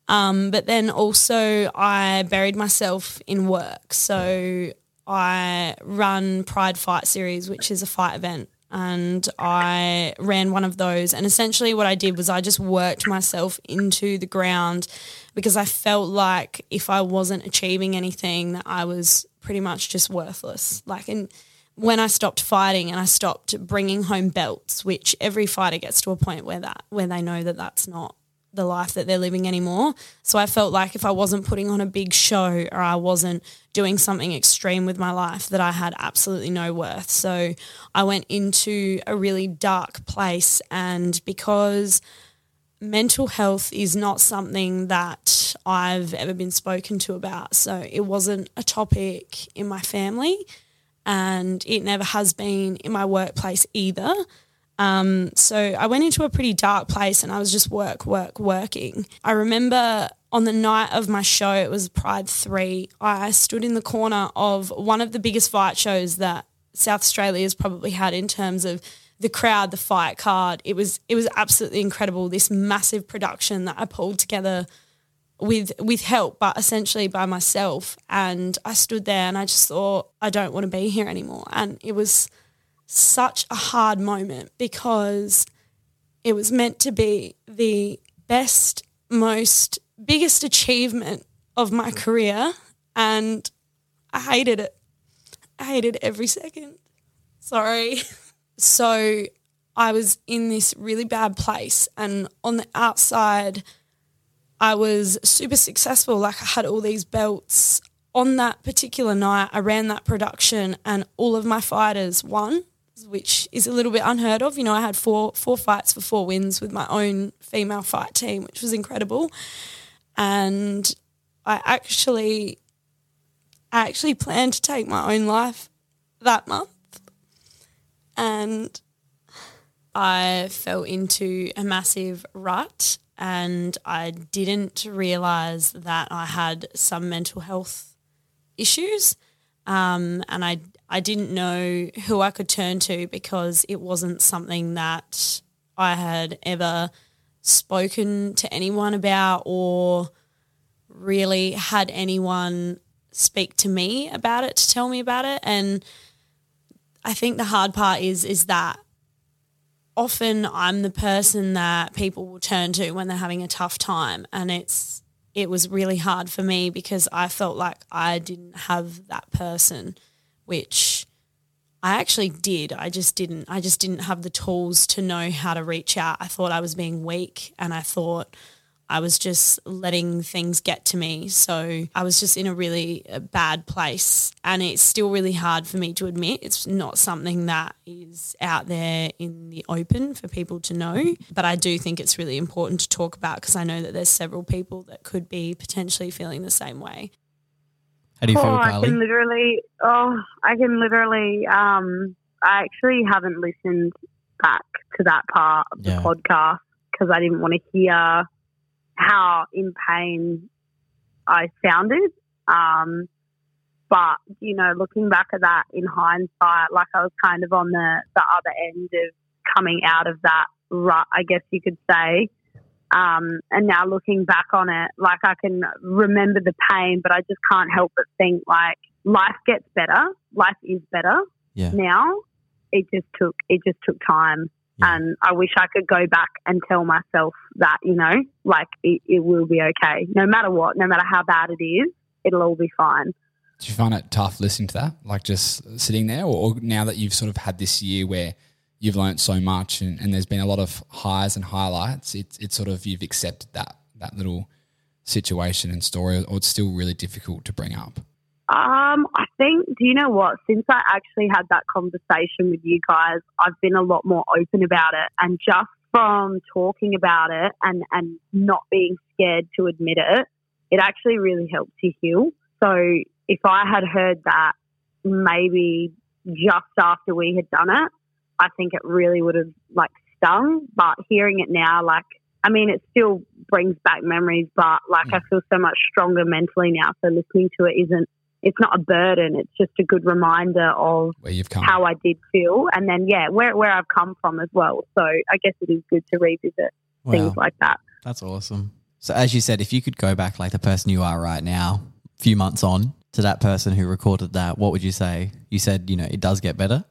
Um, but then also, I buried myself in work. So I run Pride Fight Series, which is a fight event. And I ran one of those. And essentially, what I did was I just worked myself into the ground because I felt like if I wasn't achieving anything, that I was pretty much just worthless. Like, and when I stopped fighting and I stopped bringing home belts, which every fighter gets to a point where that where they know that that's not the life that they're living anymore. So I felt like if I wasn't putting on a big show or I wasn't doing something extreme with my life, that I had absolutely no worth. So I went into a really dark place, and because mental health is not something that I've ever been spoken to about. So it wasn't a topic in my family and it never has been in my workplace either. Um, so I went into a pretty dark place and I was just work, work, working. I remember on the night of my show, it was Pride 3, I stood in the corner of one of the biggest fight shows that South Australia has probably had in terms of the crowd, the fight card. It was it was absolutely incredible. This massive production that I pulled together with with help, but essentially by myself. And I stood there and I just thought, I don't want to be here anymore. And it was such a hard moment because it was meant to be the best, most biggest achievement of my career. And I hated it. I hated every second. Sorry. So I was in this really bad place. And on the outside, I was super successful. Like I had all these belts. On that particular night, I ran that production and all of my fighters won, which is a little bit unheard of. You know, I had four four fights for four wins with my own female fight team, which was incredible. And I actually I actually planned to take my own life that month. And I fell into a massive rut and I didn't realize that I had some mental health issues. Um, and I, I didn't know who I could turn to because it wasn't something that I had ever spoken to anyone about or really had anyone speak to me about it to tell me about it. And I think the hard part is is that often I'm the person that people will turn to when they're having a tough time and it's it was really hard for me because I felt like I didn't have that person which I actually did. I just didn't. I just didn't have the tools to know how to reach out. I thought I was being weak and I thought I was just letting things get to me. So I was just in a really uh, bad place. And it's still really hard for me to admit. It's not something that is out there in the open for people to know. But I do think it's really important to talk about because I know that there's several people that could be potentially feeling the same way. How do you oh, feel, I can literally. Oh, I can literally. Um, I actually haven't listened back to that part of the Yeah. podcast because I didn't want to hear how in pain I sounded. Um, but you know, looking back at that in hindsight, like I was kind of on the the other end of coming out of that rut, I guess you could say. Um, and now looking back on it, like I can remember the pain, but I just can't help but think like life gets better. Life is better Yeah. now. It just took it just took time, Yeah. and I wish I could go back and tell myself that you know, like it, it will be okay, no matter what, no matter how bad it is, it'll all be fine. Do you find it tough listening to that? Like just sitting there, or, or now that you've sort of had this year where you've learned so much and, and there's been a lot of highs and highlights, it's it's sort of you've accepted that that little situation and story, or it's still really difficult to bring up. Um, I think, do you know what? Since I actually had that conversation with you guys, I've been a lot more open about it. And just from talking about it and, and not being scared to admit it, it actually really helped to heal. So if I had heard that maybe just after we had done it, I think it really would have like stung. But hearing it now, like, I mean, it still brings back memories, but like I mm. feel so much stronger mentally now. So listening to it isn't, it's not a burden. It's just a good reminder of Where you've come, how I did feel. And then, yeah, where, where I've come from as well. So I guess it is good to revisit things like that. That's awesome. So, as you said, if you could go back like the person you are right now, a few months on, to that person who recorded that, what would you say? You said, you know, it does get better,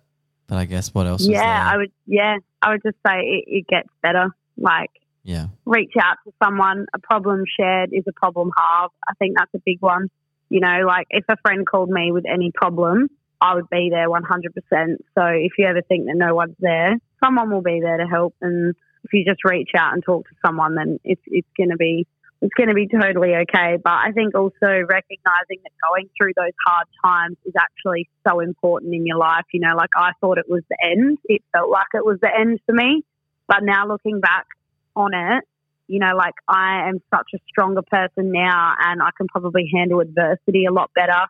but I guess what else? is Yeah? I would, yeah, I would just say it, it gets better. Like, yeah, reach out to someone. A problem shared is a problem halved. I think that's a big one. You know, like if a friend called me with any problem, I would be there 100%. So if you ever think that no one's there, someone will be there to help. And if you just reach out and talk to someone, then it's, it's going to be it's going to be totally okay. But I think also recognizing that going through those hard times is actually so important in your life. You know, like I thought it was the end. It felt like it was the end for me. But now looking back on it, you know, like I am such a stronger person now and I can probably handle adversity a lot better.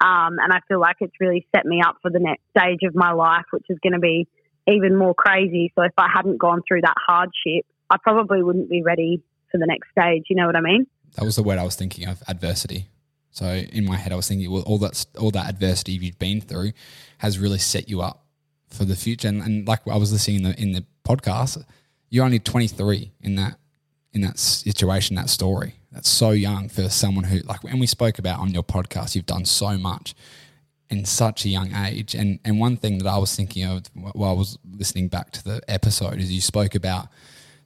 Um, and I feel like it's really set me up for the next stage of my life, which is going to be even more crazy. So if I hadn't gone through that hardship, I probably wouldn't be ready for the next stage. You know what I mean? that was the word I was thinking of, adversity. So in my head, I was thinking, well, all that all that adversity you've been through has really set you up for the future. And, and like I was listening in the in the podcast, you're only 23 in that in that situation, that story. That's so young for someone who like. And we spoke about on your podcast, you've done so much in such a young age. And and one thing that I was thinking of while I was listening back to the episode is you spoke about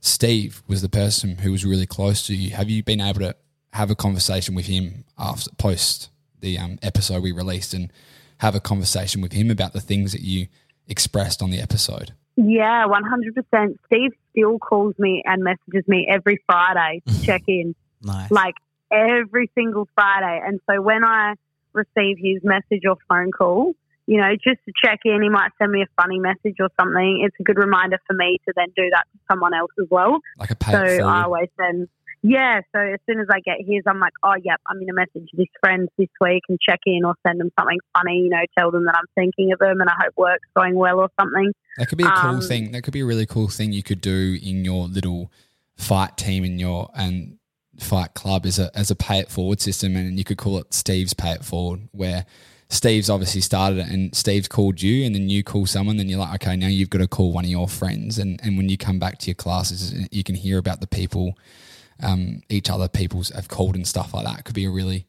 Steve was the person who was really close to you. Have you been able to have a conversation with him after post the um, episode we released and have a conversation with him about the things that you expressed on the episode? Yeah, 100%. Steve still calls me and messages me every Friday to check in, nice. like every single Friday. And so when I receive his message or phone call, you know, just to check in, he might send me a funny message or something. It's a good reminder for me to then do that to someone else as well. Like a pay So? I always send, yeah. So as soon as I get his, I'm like, oh, yep, I'm going to message this friend this week and check in or send them something funny, you know, tell them that I'm thinking of them and I hope work's going well or something. That could be a cool Um, thing. That could be a really cool thing you could do in your little fight team in your and fight club as a as a pay it forward system, and you could call it Steve's pay it forward, where Steve's obviously started it, and Steve's called you, and then you call someone, then you're like, okay, now you've got to call one of your friends, and and when you come back to your classes, you can hear about the people, um, each other people's have called and stuff like that. It could be a really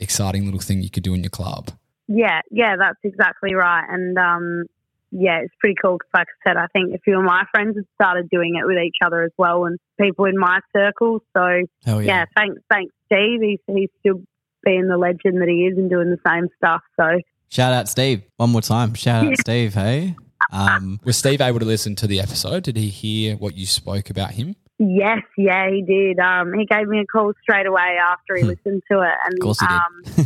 exciting little thing you could do in your club. Yeah, yeah, that's exactly right. And um, yeah, it's pretty cool because, like I said, I think a few of my friends have started doing it with each other as well, and people in my circle. So yeah, yeah. thanks, thanks, Steve. He's he's still being the legend that he is and doing the same stuff. So Shout out Steve. One more time. Shout out Steve, hey? Um, Was Steve able to listen to the episode? Did he hear what you spoke about him? Yes, yeah, he did. Um, he gave me a call straight away after he listened to it, and Hmm. Of course he did.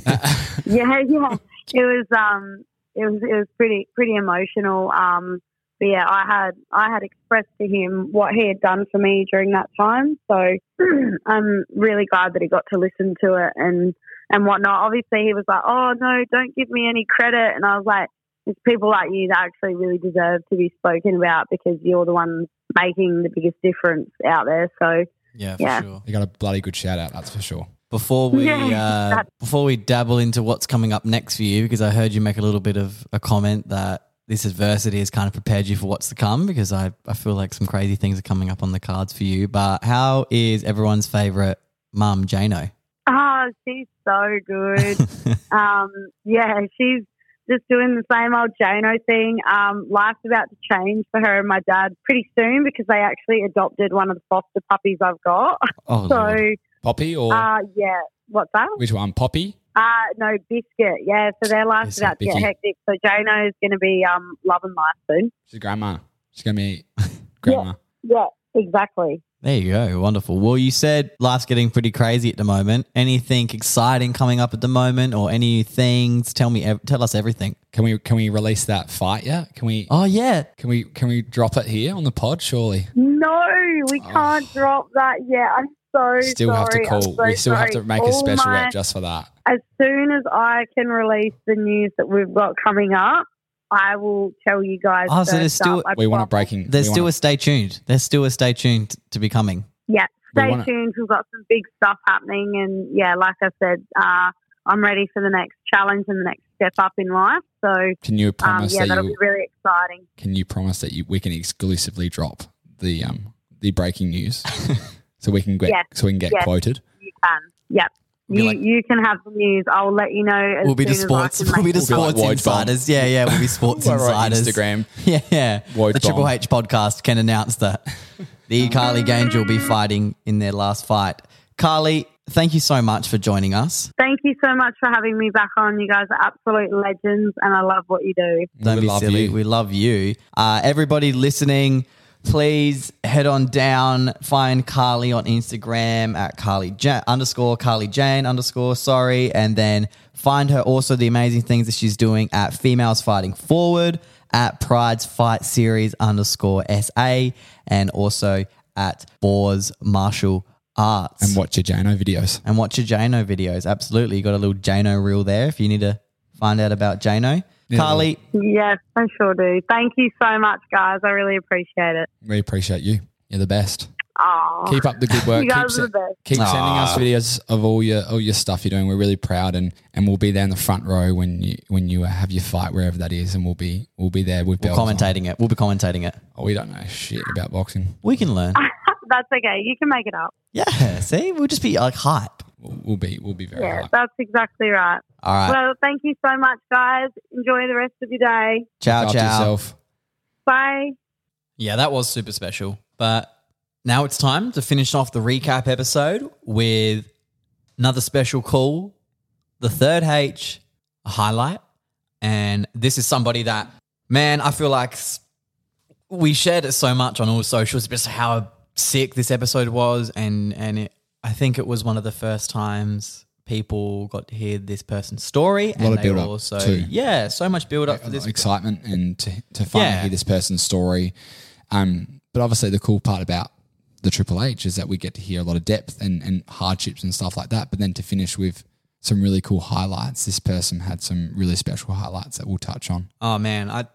um, yeah, yeah, it was um, it was it was pretty pretty emotional. Um, but yeah, I had I had expressed to him what he had done for me during that time, so I'm really glad that he got to listen to it and and whatnot. Obviously, he was like, "Oh no, don't give me any credit," and I was like. It's people like you that actually really deserve to be spoken about because you're the ones making the biggest difference out there. So yeah, for Yeah. sure. You got a bloody good shout out, that's for sure. Before we Yeah. uh, before we dabble into what's coming up next for you, because I heard you make a little bit of a comment that this adversity has kind of prepared you for what's to come. Because I, I feel like some crazy things are coming up on the cards for you. But how is everyone's favorite mum, Jano? Oh, she's so good. um, yeah, she's just doing the same old Jano thing. Um, life's about to change for her and my dad pretty soon because they actually adopted one of the foster puppies I've got. Oh, So, Lord. Poppy or uh, yeah, what's that? which one? Poppy? Uh, no, Biscuit. Yeah, so their life's Biscuit, about to get hectic. So Jano's going to be um, loving life soon. She's grandma. She's gonna be grandma. Yeah, exactly. There you go, wonderful. Well, you said life's getting pretty crazy at the moment. Anything exciting coming up at the moment, or any things? Tell me, tell us everything. Can we can we release that fight yet? Can we Oh yeah, can we can we drop it here on the pod? Surely. No, we oh. can't drop that yet. I'm so Still have to call. so we still have to sorry. make a special my- rep just for that. as soon as I can release the news that we've got coming up, I will tell you guys. Oh, so there's still- up. We want a promise. breaking. there's we still wanna- a stay tuned. There's still a stay tuned to be coming. Yeah, we stay wanna- tuned. We've got some big stuff happening, and yeah, like I said, uh, I'm ready for the next challenge and the next step up in life. So, Can you um, promise yeah, that that'll you be really exciting. can you promise that you we can exclusively drop the um the breaking news so we can get Yes. so we can get Yes. quoted. You can. Yep. Be You, like- you can have the news. I'll let you know. As We'll be the sports. As I can We'll be the make. We'll be like sports Woj Bomb. Yeah, yeah. We'll be sports We'll insiders. Instagram. Yeah, yeah. Woj the Triple H podcast can announce that the Carly Gange will be fighting in their last fight. Carly, thank you so much for joining us. Thank you so much for having me back on. You guys are absolute legends, and I love what you do. Don't we be love silly. you. We love you. Uh, everybody listening, please head on down. Find Carly on Instagram at Carly ja- underscore Carly Jane underscore sorry, and then find her also the amazing things that she's doing at Females Fighting Forward at Pride's Fight Series underscore SA, and also at Boars Martial Arts. And watch your Jano videos. and watch your Jano videos. Absolutely, you got a little Jano reel there if you need to find out about Jano. Carly, Yes, I sure do. Thank you so much, guys. I really appreciate it. We appreciate you. You're the best. Oh, Keep up the good work. You guys keep are the best. keep sending us videos of all your all your stuff you're doing. We're really proud, and and we'll be there in the front row when you when you uh, have your fight wherever that is, and we'll be we'll be there with we're bells on. commentating it. We'll be commentating it. Oh, we don't know shit about boxing. We can learn. That's okay. You can make it up. Yeah, see, we'll just be like hype. We'll, we'll be we'll be very Yeah, high. that's exactly right. All right, Well, thank you so much, guys. Enjoy the rest of your day. ciao, Look ciao. yourself. Bye. Yeah, that was super special. But now it's time to finish off the recap episode with another special call, the third H, a highlight. And this is somebody that, man, I feel like we shared it so much on all socials, just how sick this episode was. And, and it, I think it was one of the first times people got to hear this person's story. lot and of they build-up also, too. Yeah, so much build up A for this. excitement and to, to finally Yeah. hear this person's story. Um, but obviously, the cool part about the Triple H is that we get to hear a lot of depth and, and hardships and stuff like that. But then to finish with some really cool highlights, this person had some really special highlights that we'll touch on. Oh man, I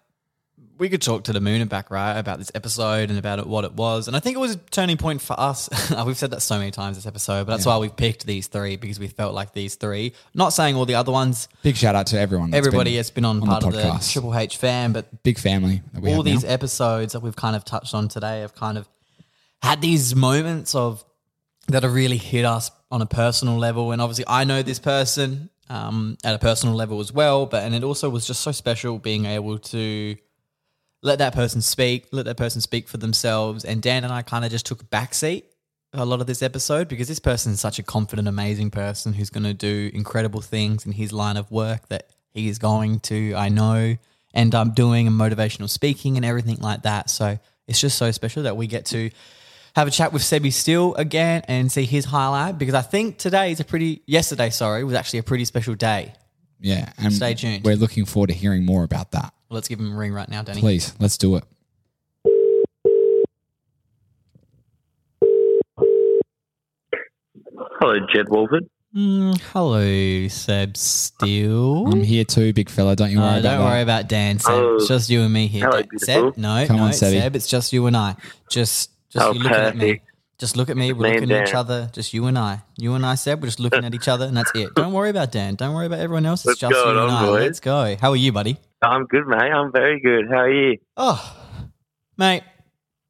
we could talk to the moon and back right about this episode and about it, what it was, and I think it was a turning point for us. we've said that so many times this episode, but that's why we've picked these three because we felt like these three. Not saying all the other ones. Big shout out to everyone. that's Everybody been has been on, on the part of the. Triple H fan, but big family all these now. episodes that we've kind of touched on today have kind of had these moments of that have really hit us on a personal level. And obviously, I know this person um, at a personal level as well. But and it also was just so special being able to let that person speak, let that person speak for themselves. And Dan and I kind of just took a backseat a lot of this episode because this person is such a confident, amazing person who's going to do incredible things in his line of work that He's going to, I know, end up doing motivational speaking and everything like that. So it's just so special that we get to have a chat with Sebi Steele again and see his highlight because I think today is a pretty, yesterday, sorry, was actually a pretty special day. Yeah, and Stay tuned. We're looking forward to hearing more about that. Let's give him a ring right now, Danny. Please, let's do it. Hello, Jed Wolford. Mm, hello, Seb Steele. I'm here too, big fella. Don't you worry Uh, about don't that. worry about Dan, Seb. Oh. It's just you and me here. Hello, Seb, no, Come no, on, Sebby. Seb. It's just you and I. Just, just Oh, you looking at me. Just look at me. We're Me looking at each other. Just you and I. You and I, Seb. We're just looking at each other, and that's it. Don't worry about Dan. Don't worry about everyone else. It's What's just you and on, I. boys? Let's go. How are you, buddy? I'm good, mate. I'm very good. How are you? Oh, mate,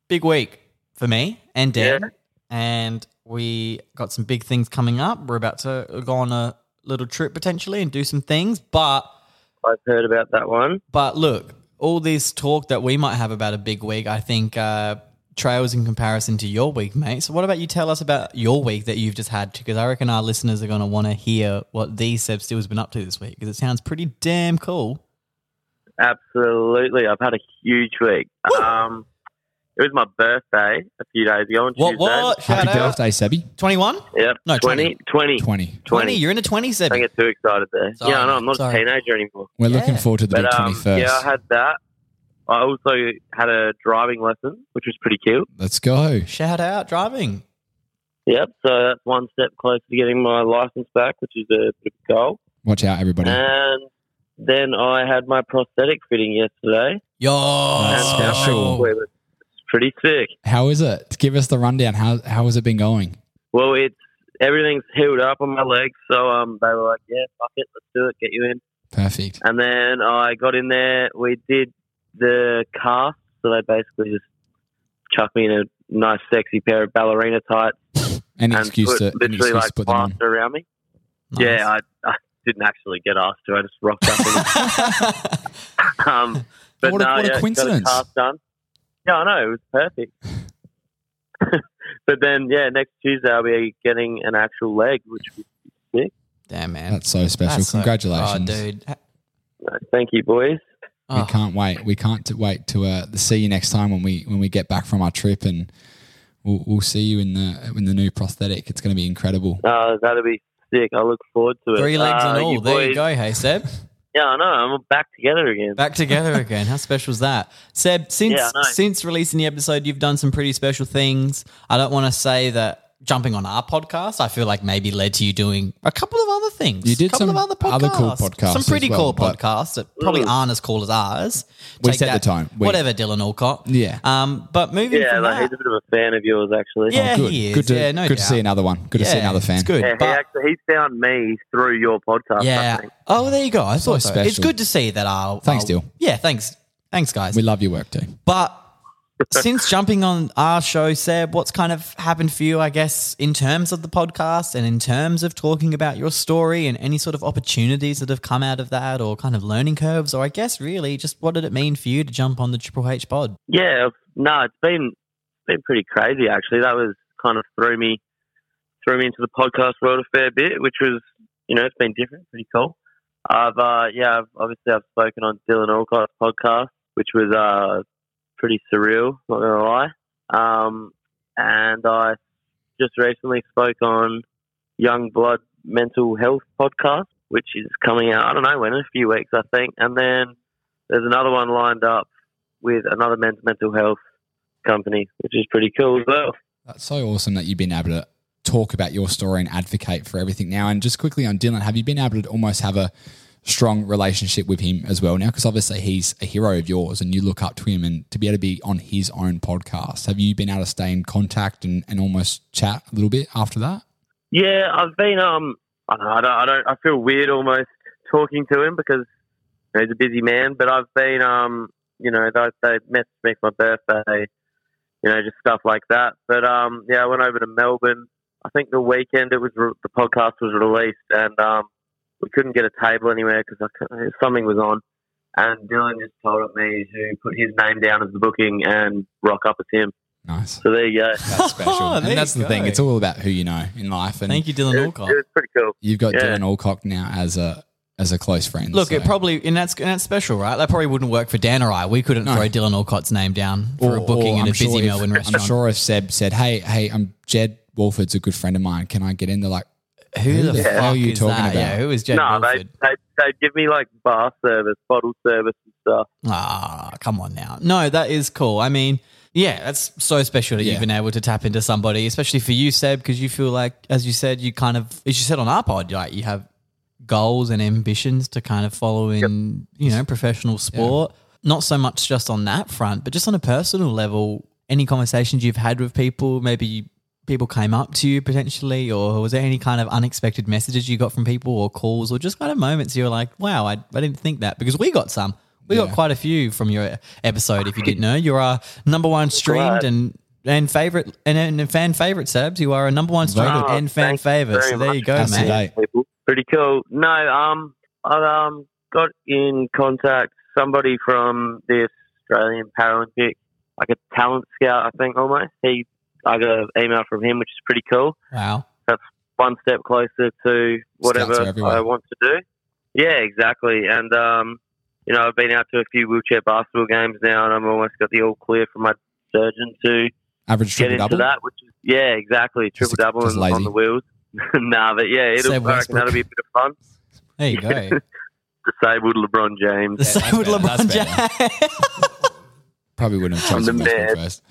big week for me and Dan. Yeah. And we got some big things coming up. We're about to go on a little trip potentially and do some things. But I've heard about that one. but look, all this talk that we might have about a big week, I think uh, trails in comparison to your week, mate. So what about you tell us about your week that you've just had? Because I reckon our listeners are going to want to hear what these Seb Steele's been up to this week because it sounds pretty damn cool. Absolutely. I've had a huge week. Um, it was my birthday a few days ago on What? Tuesday. What? Happy out. birthday, Sebi. 21? Yep. No, 20. 20. 20. 20. You're in a 20, Seb. Don't get too excited there. Sorry, yeah, I know. I'm not sorry. a teenager anymore. We're Yeah. looking forward to the big But um, 21st. yeah, I had that. I also had a driving lesson, which was pretty cute. Let's go. Shout out driving. Yep. So that's one step closer to getting my license back, which is a bit of a goal. Watch out, everybody. And then I had my prosthetic fitting yesterday. Yo. That's and special. It was pretty sick. How is it? Give us the rundown. How how has it been going? Well, it's everything's healed up on my legs, so um, they were like, "Yeah, fuck it, let's do it, get you in." Perfect. And then I got in there. We did the cast, so they basically just chucked me in a nice, sexy pair of ballerina tights Any and excuse put, to any literally excuse like to put them on. plaster around me. Nice. Yeah, I, I didn't actually get asked to. I just rocked up. And, um, but What a- no, what a yeah, coincidence. Got a cast done. Yeah, I know it was perfect. but then, yeah, next Tuesday I'll be getting an actual leg, which would be sick. Damn, man. That's so special. That's so- Congratulations. Oh, dude. Thank you, boys. We Oh. can't wait. We can't t- wait to uh, see you next time when we when we get back from our trip and we'll, we'll see you in the in the new prosthetic. It's going to be incredible. Uh, that'll be sick. I look forward to it. Three legs Uh, and all. There you go. Hey, Seb. Yeah, I know. I'm back together again. Back together again. How special is that? Seb, since Yeah, since releasing the episode, you've done some pretty special things. I don't want to say that jumping on our podcast, I feel like maybe led to you doing a couple of other things. You did a couple some of other podcasts. other cool podcasts Some pretty as well, cool podcasts that probably Mm. aren't as cool as ours. We Take set the that- tone. We- Whatever, Dylan Alcott. Yeah. Um, but moving Yeah, from like, that, he's a bit of a fan of yours, actually. Yeah, Oh, good. he is. Good to, Yeah, no good to see another one. Good to see another fan. It's good. Yeah, he actually he found me through your podcast. Yeah. Oh, there you go. I thought so. It's good to see that our Thanks, our- Dill. Yeah, thanks. Thanks, guys. We love your work too. But since jumping on our show, Seb, what's kind of happened for you, I guess, in terms of the podcast and in terms of talking about your story and any sort of opportunities that have come out of that or kind of learning curves? Or I guess really just what did it mean for you to jump on the Triple H pod? Yeah, no, it's been been pretty crazy actually. That was kind of threw me threw me into the podcast world a fair bit, which was you know it's been different, pretty cool. I've uh, yeah, I've, obviously I've spoken on Dylan Alcott's podcast, which was uh pretty surreal, not gonna lie. Um, and I just recently spoke on Young Blood Mental Health podcast, which is coming out. I don't know when in a few weeks, I think. And then there's another one lined up with another men's mental health company, which is pretty cool as well. That's so awesome that you've been able to talk about your story and advocate for everything now. And just quickly on Dylan, have you been able to almost have a strong relationship with him as well now? Because obviously he's a hero of yours and you look up to him and to be able to be on his own podcast, have you been able to stay in contact and, and almost chat a little bit after that? Yeah, I've been um, I don't, I don't, I don't, I feel weird almost talking to him because you know, he's a busy man. But I've been um, you know, they they messaged me for my birthday, you know, just stuff like that. But um, yeah, I went over to Melbourne. I think the weekend it was re- the podcast was released, and um, we couldn't get a table anywhere because something was on. And Dylan just told me to put his name down as the booking and rock up as him. Nice. So there you go. That's special. Oh, there and that's you the thing. It's all about who you know in life. And Thank you, Dylan It was, Alcott. pretty cool. You've got Yeah. Dylan Alcott now as a as a close friend. Look, so- it probably and that's and that's special, right? That probably wouldn't work for Dan or I. We couldn't No. throw Dylan Alcott's name down for a booking in a I'm busy sure if- Melbourne restaurant. I'm sure if Seb said, "Hey, hey, I'm Jed Wolford's a good friend of mine. Can I get in?" They're like, Who, Who the the fuck are you is talking that? about? Yeah, who is Jed no, they Wilford? they they give me like bar service, bottle service and stuff. Ah, come on now. No, that is cool. I mean, yeah, that's so special that Yeah. you've been able to tap into somebody, especially for you, Seb, because you feel like, as you said, you kind of, as you said on our pod, like you have goals and ambitions to kind of follow in, you know, professional sport. Not so much just on that front, but just on a personal level. Any conversations you've had with people, maybe people came up to you potentially, or was there any kind of unexpected messages you got from people, or calls, or just kind of moments you were like, wow, I, I didn't think that because we got some. We got quite a few from your episode. If you didn't know, you're our number one streamed and and favorite and, and fan favorite, Sebs. You are a number one streamed Oh, and fan thank favorite. So there you go, That's mate. pretty cool. No, um, I um got in contact somebody from the Australian Paralympic, like a talent scout, I think almost. He, I got an email from him, which is pretty cool. Wow. That's one step closer to whatever Scouts are everywhere. I want to do. Yeah, exactly. And um, you know, I've been out to a few wheelchair basketball games now, and I've almost got the all clear from my surgeon to average get into double. that. Which is yeah, exactly, Just- triple double just on, on the wheels. nah, but yeah, it'll, Seb I reckon Westbrook. that'll be a bit of fun. There you go. Disabled LeBron James. The same with better, LeBron James. Probably wouldn't have chosen the Westbrook man. first.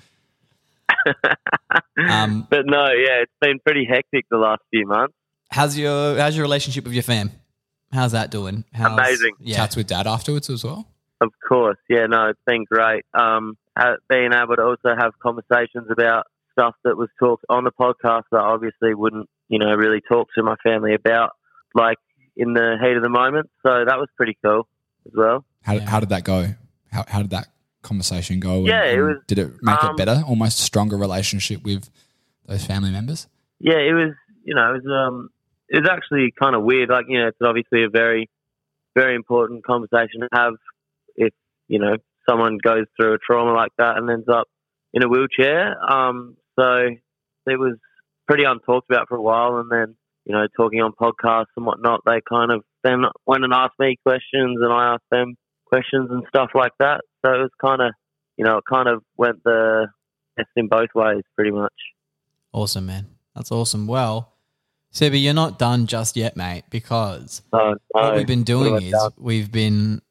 um, But no, yeah, it's been pretty hectic the last few months. how's your how's your relationship with your fam? How's that doing? How's, Amazing. Yeah. Chats with dad afterwards as well. Of course, yeah, no, it's been great. Um, being able to also have conversations about stuff that was talked on the podcast that I obviously wouldn't, you know, really talk to my family about, like in the heat of the moment. So that was pretty cool as well. How, Yeah. how did that go? How, how did that conversation go? And- Yeah, it was, Did it make it um, better? Almost stronger relationship with those family members. Yeah, it was, you know, it was, um, it was actually kind of weird. Like, you know, it's obviously a very, very important conversation to have if, you know, someone goes through a trauma like that and ends up in a wheelchair. Um, so it was pretty untalked about for a while. And then, you know, talking on podcasts and whatnot, they kind of then went and asked me questions and I asked them questions and stuff like that. So it was kind of, you know, it kind of went the best in both ways pretty much. Awesome, man. That's awesome. Well, Sebi, you're not done just yet, mate, because So, what we've been doing is about- we've been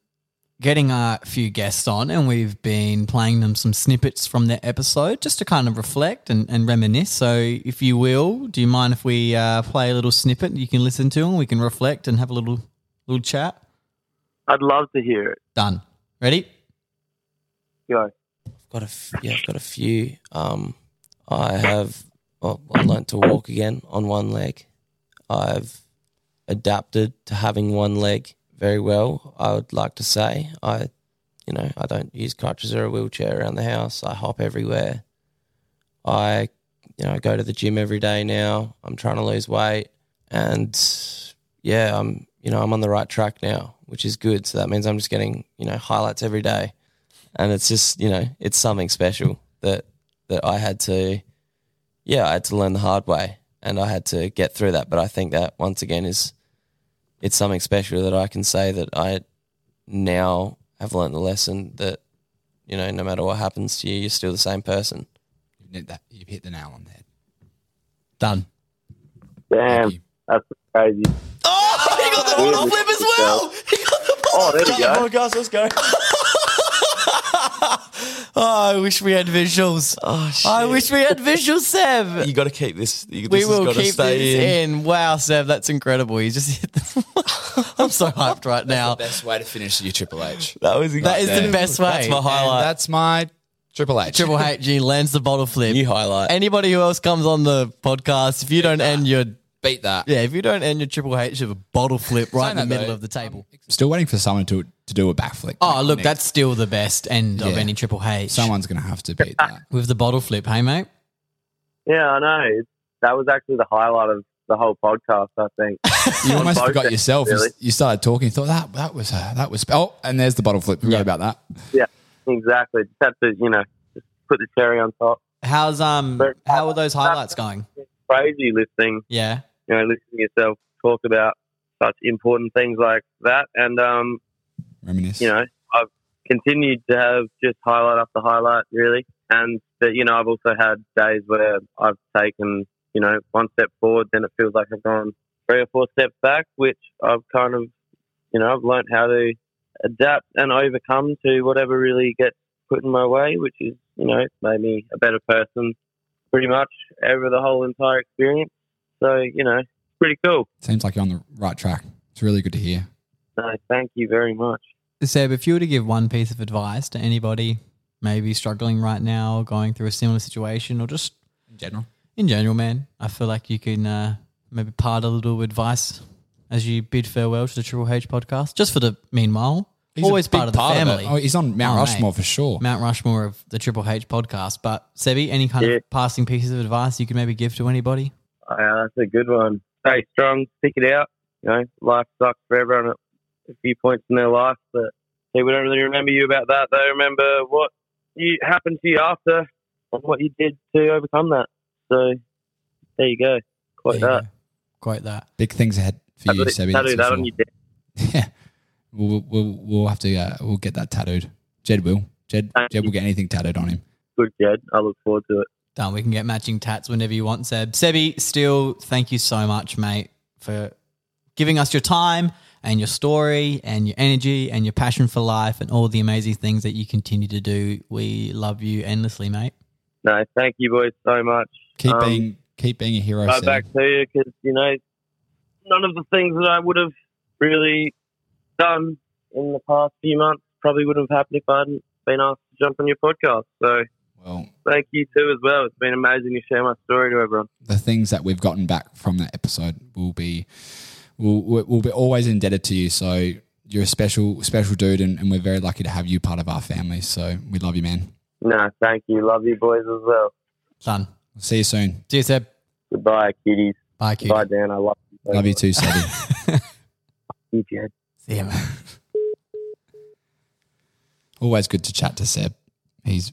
getting a few guests on and we've been playing them some snippets from their episode just to kind of reflect and, and reminisce. So, if you will, do you mind if we uh, play a little snippet you can listen to and we can reflect and have a little little chat? I'd love to hear it. Done. Ready? Go. got a f- yeah, I've got a few. Um, I have well, I learnt to walk again on one leg. I've adapted to having one leg very well. I would like to say I, you know, I don't use crutches or a wheelchair around the house. I hop everywhere. I, you know, go to the gym every day now. I'm trying to lose weight, and yeah, I'm, you know, I'm on the right track now, which is good. So that means I'm just getting, you know, highlights every day and it's just you know it's something special that that I had to yeah I had to learn the hard way and I had to get through that but I think that once again is it's something special that I can say that I now have learned the lesson that you know no matter what happens to you you're still the same person You've hit, that, you've hit the nail on the head. Done. Damn, that's crazy. oh he got the bottle flip as well he got the Oh, there we go. Oh podcast let's go Oh, I wish we had visuals. oh shit I wish we had visuals, Seb. you got to keep this you, we this has will gotta keep stay this in. in. Wow, Seb, that's incredible. You just hit the I'm so hyped right now. The best way to finish your Triple H. that was That is the best way. that's my highlight That's my Triple H. Triple HG lands the bottle flip. new highlight Anybody who else comes on the podcast, if you don't end your Beat that. yeah, if you don't end your Triple H with a bottle flip right in the that, middle though, of the table. Still waiting for someone to to do a backflip. Oh, look, Next. that's still the best end of Yeah. any Triple H. someone's going to have to beat that. with the bottle flip, hey mate. Yeah, I know. It's, that was actually the highlight of the whole podcast. I think. You almost both forgot ends, yourself. You- really. You started talking. Thought that that was uh, that was. Oh, and there's the bottle flip. Forgot Yeah. about that. Yeah, exactly. Just have to, you know, just put the cherry on top. How's um But- how are those highlights going? Crazy listening. Yeah. You know, listening to yourself talk about such important things like that. And um, Reminisce. you know, I've continued to have just highlight after highlight, really. And that, you know, I've also had days where I've taken, you know, one step forward, then it feels like I've gone three or four steps back, which I've kind of, you know, I've learned how to adapt and overcome to whatever really gets put in my way, which is, you know, made me a better person pretty much over the whole entire experience. So, you know, pretty cool. Seems like you're on the right track. It's really good to hear. So, thank you very much. Seb, if you were to give one piece of advice to anybody maybe struggling right now, going through a similar situation, or just In general. in general, man, I feel like you can uh, maybe part a little advice as you bid farewell to the Triple H podcast, just for the meanwhile. He's always big part of the part family. it. Oh, he's on Mount Oh, Rushmore mate. for sure. Mount Rushmore of the Triple H podcast. But Sebi, any kind Yeah. of passing pieces of advice you could maybe give to anybody? Uh, that's a good one. Stay strong, stick it out. You know, life sucks for everyone at a few points in their life, but people don't really remember you about that. They remember what you happened to you after and what you did to overcome that. So there you go. Quite There you that. Quite that. Big things ahead for you, Tattoo, Sebi. tattoo that for on your dick. Yeah, we'll, we'll we'll have to uh, we'll get that tattooed. Jed will. Jed Thank Jed will get anything tattooed on him. Good, Jed. I look forward to it. Done. We can get matching tats whenever you want, Seb. Sebi, still, thank you so much, mate, for giving us your time and your story and your energy and your passion for life and all the amazing things that you continue to do. We love you endlessly, mate. No, thank you boys so much. Keep Um, being keep being a hero. go Sebi. back to you because you know none of the things that I would have really done in the past few months probably wouldn't have happened if I hadn't been asked to jump on your podcast. So Well, thank you too as well. It's been amazing to share my story to everyone. the things that we've gotten back from that episode will be will will be always indebted to you. So you're a special special dude, and, and we're very lucky to have you part of our family. So we love you, man. No, thank you. Love you boys as well. Done. See you soon. See you, Seb. Goodbye, kiddies. Bye, Q. Bye, Dan. I love you. so Love you too, Sebi. You, Jed. See you, man. always good to chat to Seb. He's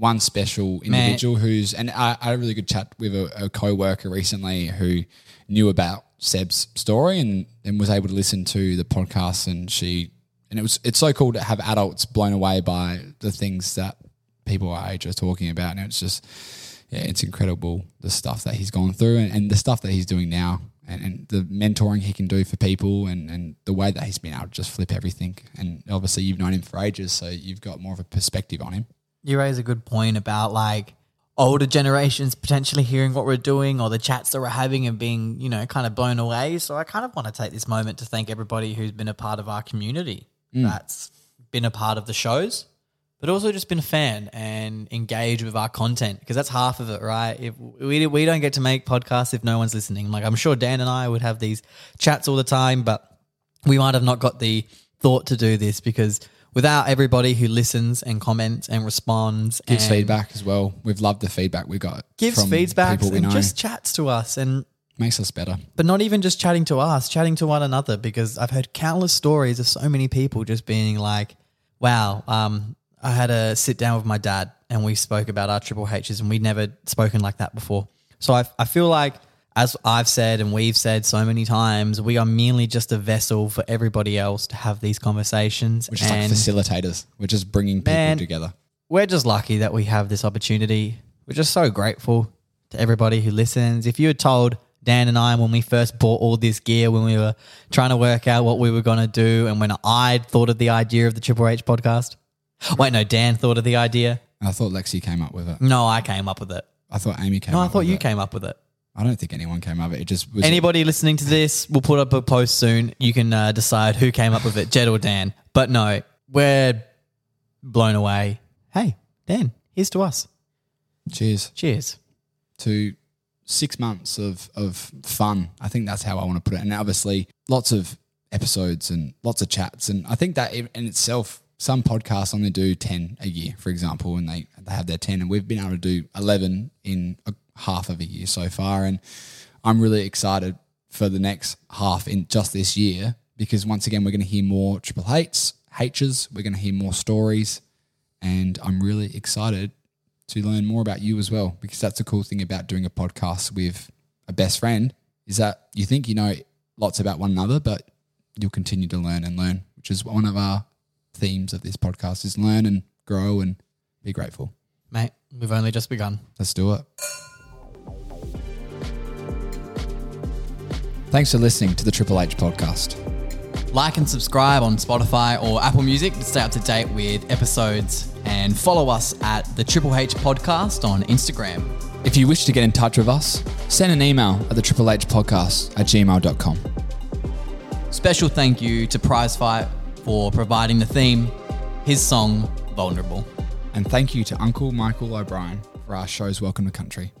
one special Man. individual who's, and I, I had a really good chat with a, a co worker recently who knew about Seb's story and, and was able to listen to the podcast. And she, and it was, it's so cool to have adults blown away by the things that people our age are talking about. And it's just, yeah, it's incredible the stuff that he's gone through and, and the stuff that he's doing now. And, and the mentoring he can do for people and, and the way that he's been able to just flip everything. And obviously, you've known him for ages, so you've got more of a perspective on him. You raise a good point about like older generations potentially hearing what we're doing or the chats that we're having and being, you know, kind of blown away. So I kind of want to take this moment to thank everybody who's been a part of our community mm. that's been a part of the shows, but also just been a fan and engaged with our content because that's half of it, right? If we, we don't get to make podcasts if no one's listening. Like I'm sure Dan and I would have these chats all the time, but we might have not got the thought to do this because without everybody who listens and comments and responds Gives and feedback as well. We've loved the feedback we got. gives from feedbacks people we and know. just chats to us and makes us better. but not even just chatting to us chatting to one another because i've heard countless stories of so many people just being like wow um, i had a sit down with my dad and we spoke about our triple h's and we'd never spoken like that before so i, I feel like as i've said and we've said so many times we are merely just a vessel for everybody else to have these conversations We're just like facilitators. We're just bringing people Man. together. we're just lucky that we have this opportunity. We're just so grateful to everybody who listens. If you had told Dan and I when we first bought all this gear, when we were trying to work out what we were going to do, and when I thought of the idea of the Triple H podcast, wait, no, Dan thought of the idea. I thought Lexi came up with it. No, I came up with it. I thought Amy came No, up I thought you it. came up with it. I don't think anyone came up with it. It just was Anybody listening to this, we'll put up a post soon. You can uh, decide who came up with it, Jed or Dan. But no, we're blown away. Hey, Dan, here's to us. Cheers Cheers. to six months of, of fun. I think that's how I want to put it. And obviously, lots of episodes and lots of chats. And I think that in in itself, some podcasts only do 10 a year, for example, and they, they have their 10. And we've been able to do 11 in a half of a year so far. And I'm really excited for the next half in just this year because once again, we're going to hear more Triple H's, H's, we're going to hear more stories. And I'm really excited to learn more about you as well because that's the cool thing about doing a podcast with a best friend is that you think you know lots about one another but you'll continue to learn and learn, which is one of our themes of this podcast is learn and grow and be grateful. Mate, we've only just begun. Let's do it. Thanks for listening to the Triple H podcast. Like and subscribe on Spotify or Apple Music to stay up to date with episodes and follow us at the Triple H Podcast on Instagram. If you wish to get in touch with us, send an email at the Triple H podcast at gmail.com. Special thank you to Prizefight for providing the theme, his song, Vulnerable. And thank you to Uncle Michael O'Brien for our show's Welcome to Country.